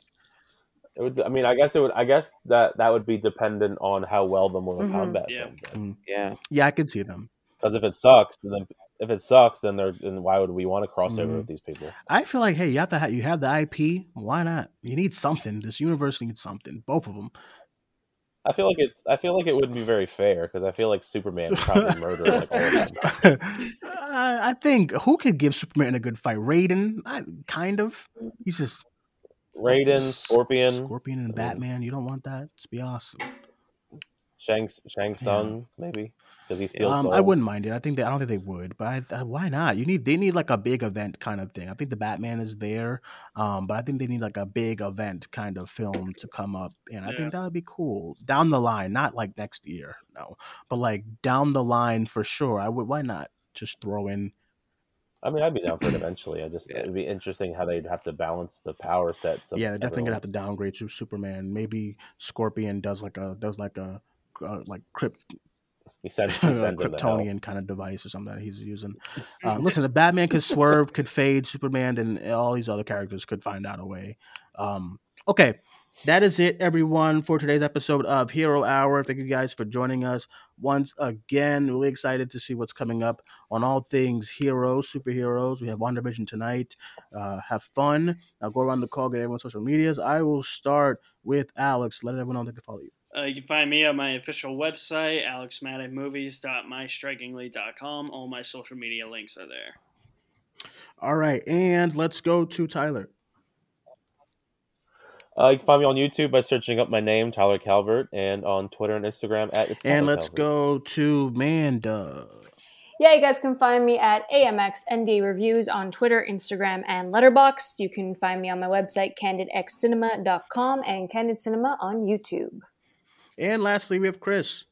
It would, I mean, I guess it would. I guess that that would be dependent on how well the Mortal Mhm. Kombat Yeah. film does. mm, Yeah. yeah, I could see them. Because if it sucks, then if it sucks, then they're then why would we want to cross over Mhm. with these people? I feel like, hey, you have to have you have the IP. Why not? You need something. This universe needs something. Both of them. I feel like it's. I feel like it wouldn't be very fair because I feel like Superman would probably murder like all of them. I think who could give Superman a good fight? Raiden, I, kind of. He's just Raiden, Scorpion, Scorpion, and Batman. You don't want that? It's be awesome. Shang Shang Tsung, maybe because he steals Um, I wouldn't mind it. I think they, I don't think they would, but I, I, why not? You need they need like a big event kind of thing. I think the Batman is there, um, but I think they need like a big event kind of film to come up, and I Yeah. think that would be cool down the line, not like next year, no, but like down the line for sure. I would. Why not just throw in? I mean, I'd be down for it eventually. I just Yeah. it'd be interesting how they'd have to balance the power sets. Of yeah, they're definitely gonna have to downgrade to Superman. Maybe Scorpion does like a does like a uh, like crypt He sends, he a sends him. Kryptonian kind of device or something that he's using. Uh, listen, if Batman could swerve, could fade, Superman, then all these other characters could find out a way. Um, okay, that is it, everyone, for today's episode of Hero Hour. Thank you guys for joining us once again. Really excited to see what's coming up on all things heroes, superheroes. We have WandaVision tonight. Uh, have fun. I'll go around the call, get everyone's social medias. I will start with Alex. Let everyone know they can follow you. Uh, you can find me on my official website, alexmaddenmovies.mystrikingly.com. All my social media links are there. All right, and let's go to Tyler. Uh, you can find me on YouTube by searching up my name, Tyler Calvert, and on Twitter and Instagram at it's And Tyler let's Calvert. go to Manda. Yeah, you guys can find me at AMXND Reviews on Twitter, Instagram, and Letterboxd. You can find me on my website, candidxcinema.com, and Candid Cinema on YouTube. And lastly, we have Cris.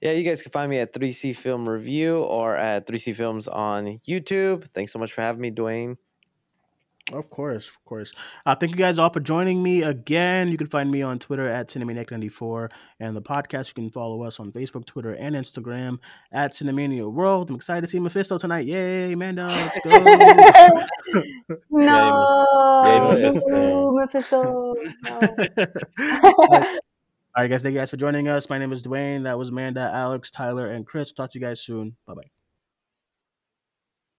Yeah, you guys can find me at 3C Film Review or at 3C Films on YouTube. Thanks so much for having me, Duane. Of course, of course. Uh, thank you guys all for joining me again. You can find me on Twitter at Cinemaniac94 and the podcast. You can follow us on Facebook, Twitter, and Instagram at Cinemania World. I'm excited to see Mephisto tonight. Yay, Amanda, let's go. No, Yay, Mephisto. Boo, Mephisto. No. all right, guys, thank you guys for joining us. My name is Duane. That was Amanda, Alex, Tyler, and Cris. Talk to you guys soon. Bye bye.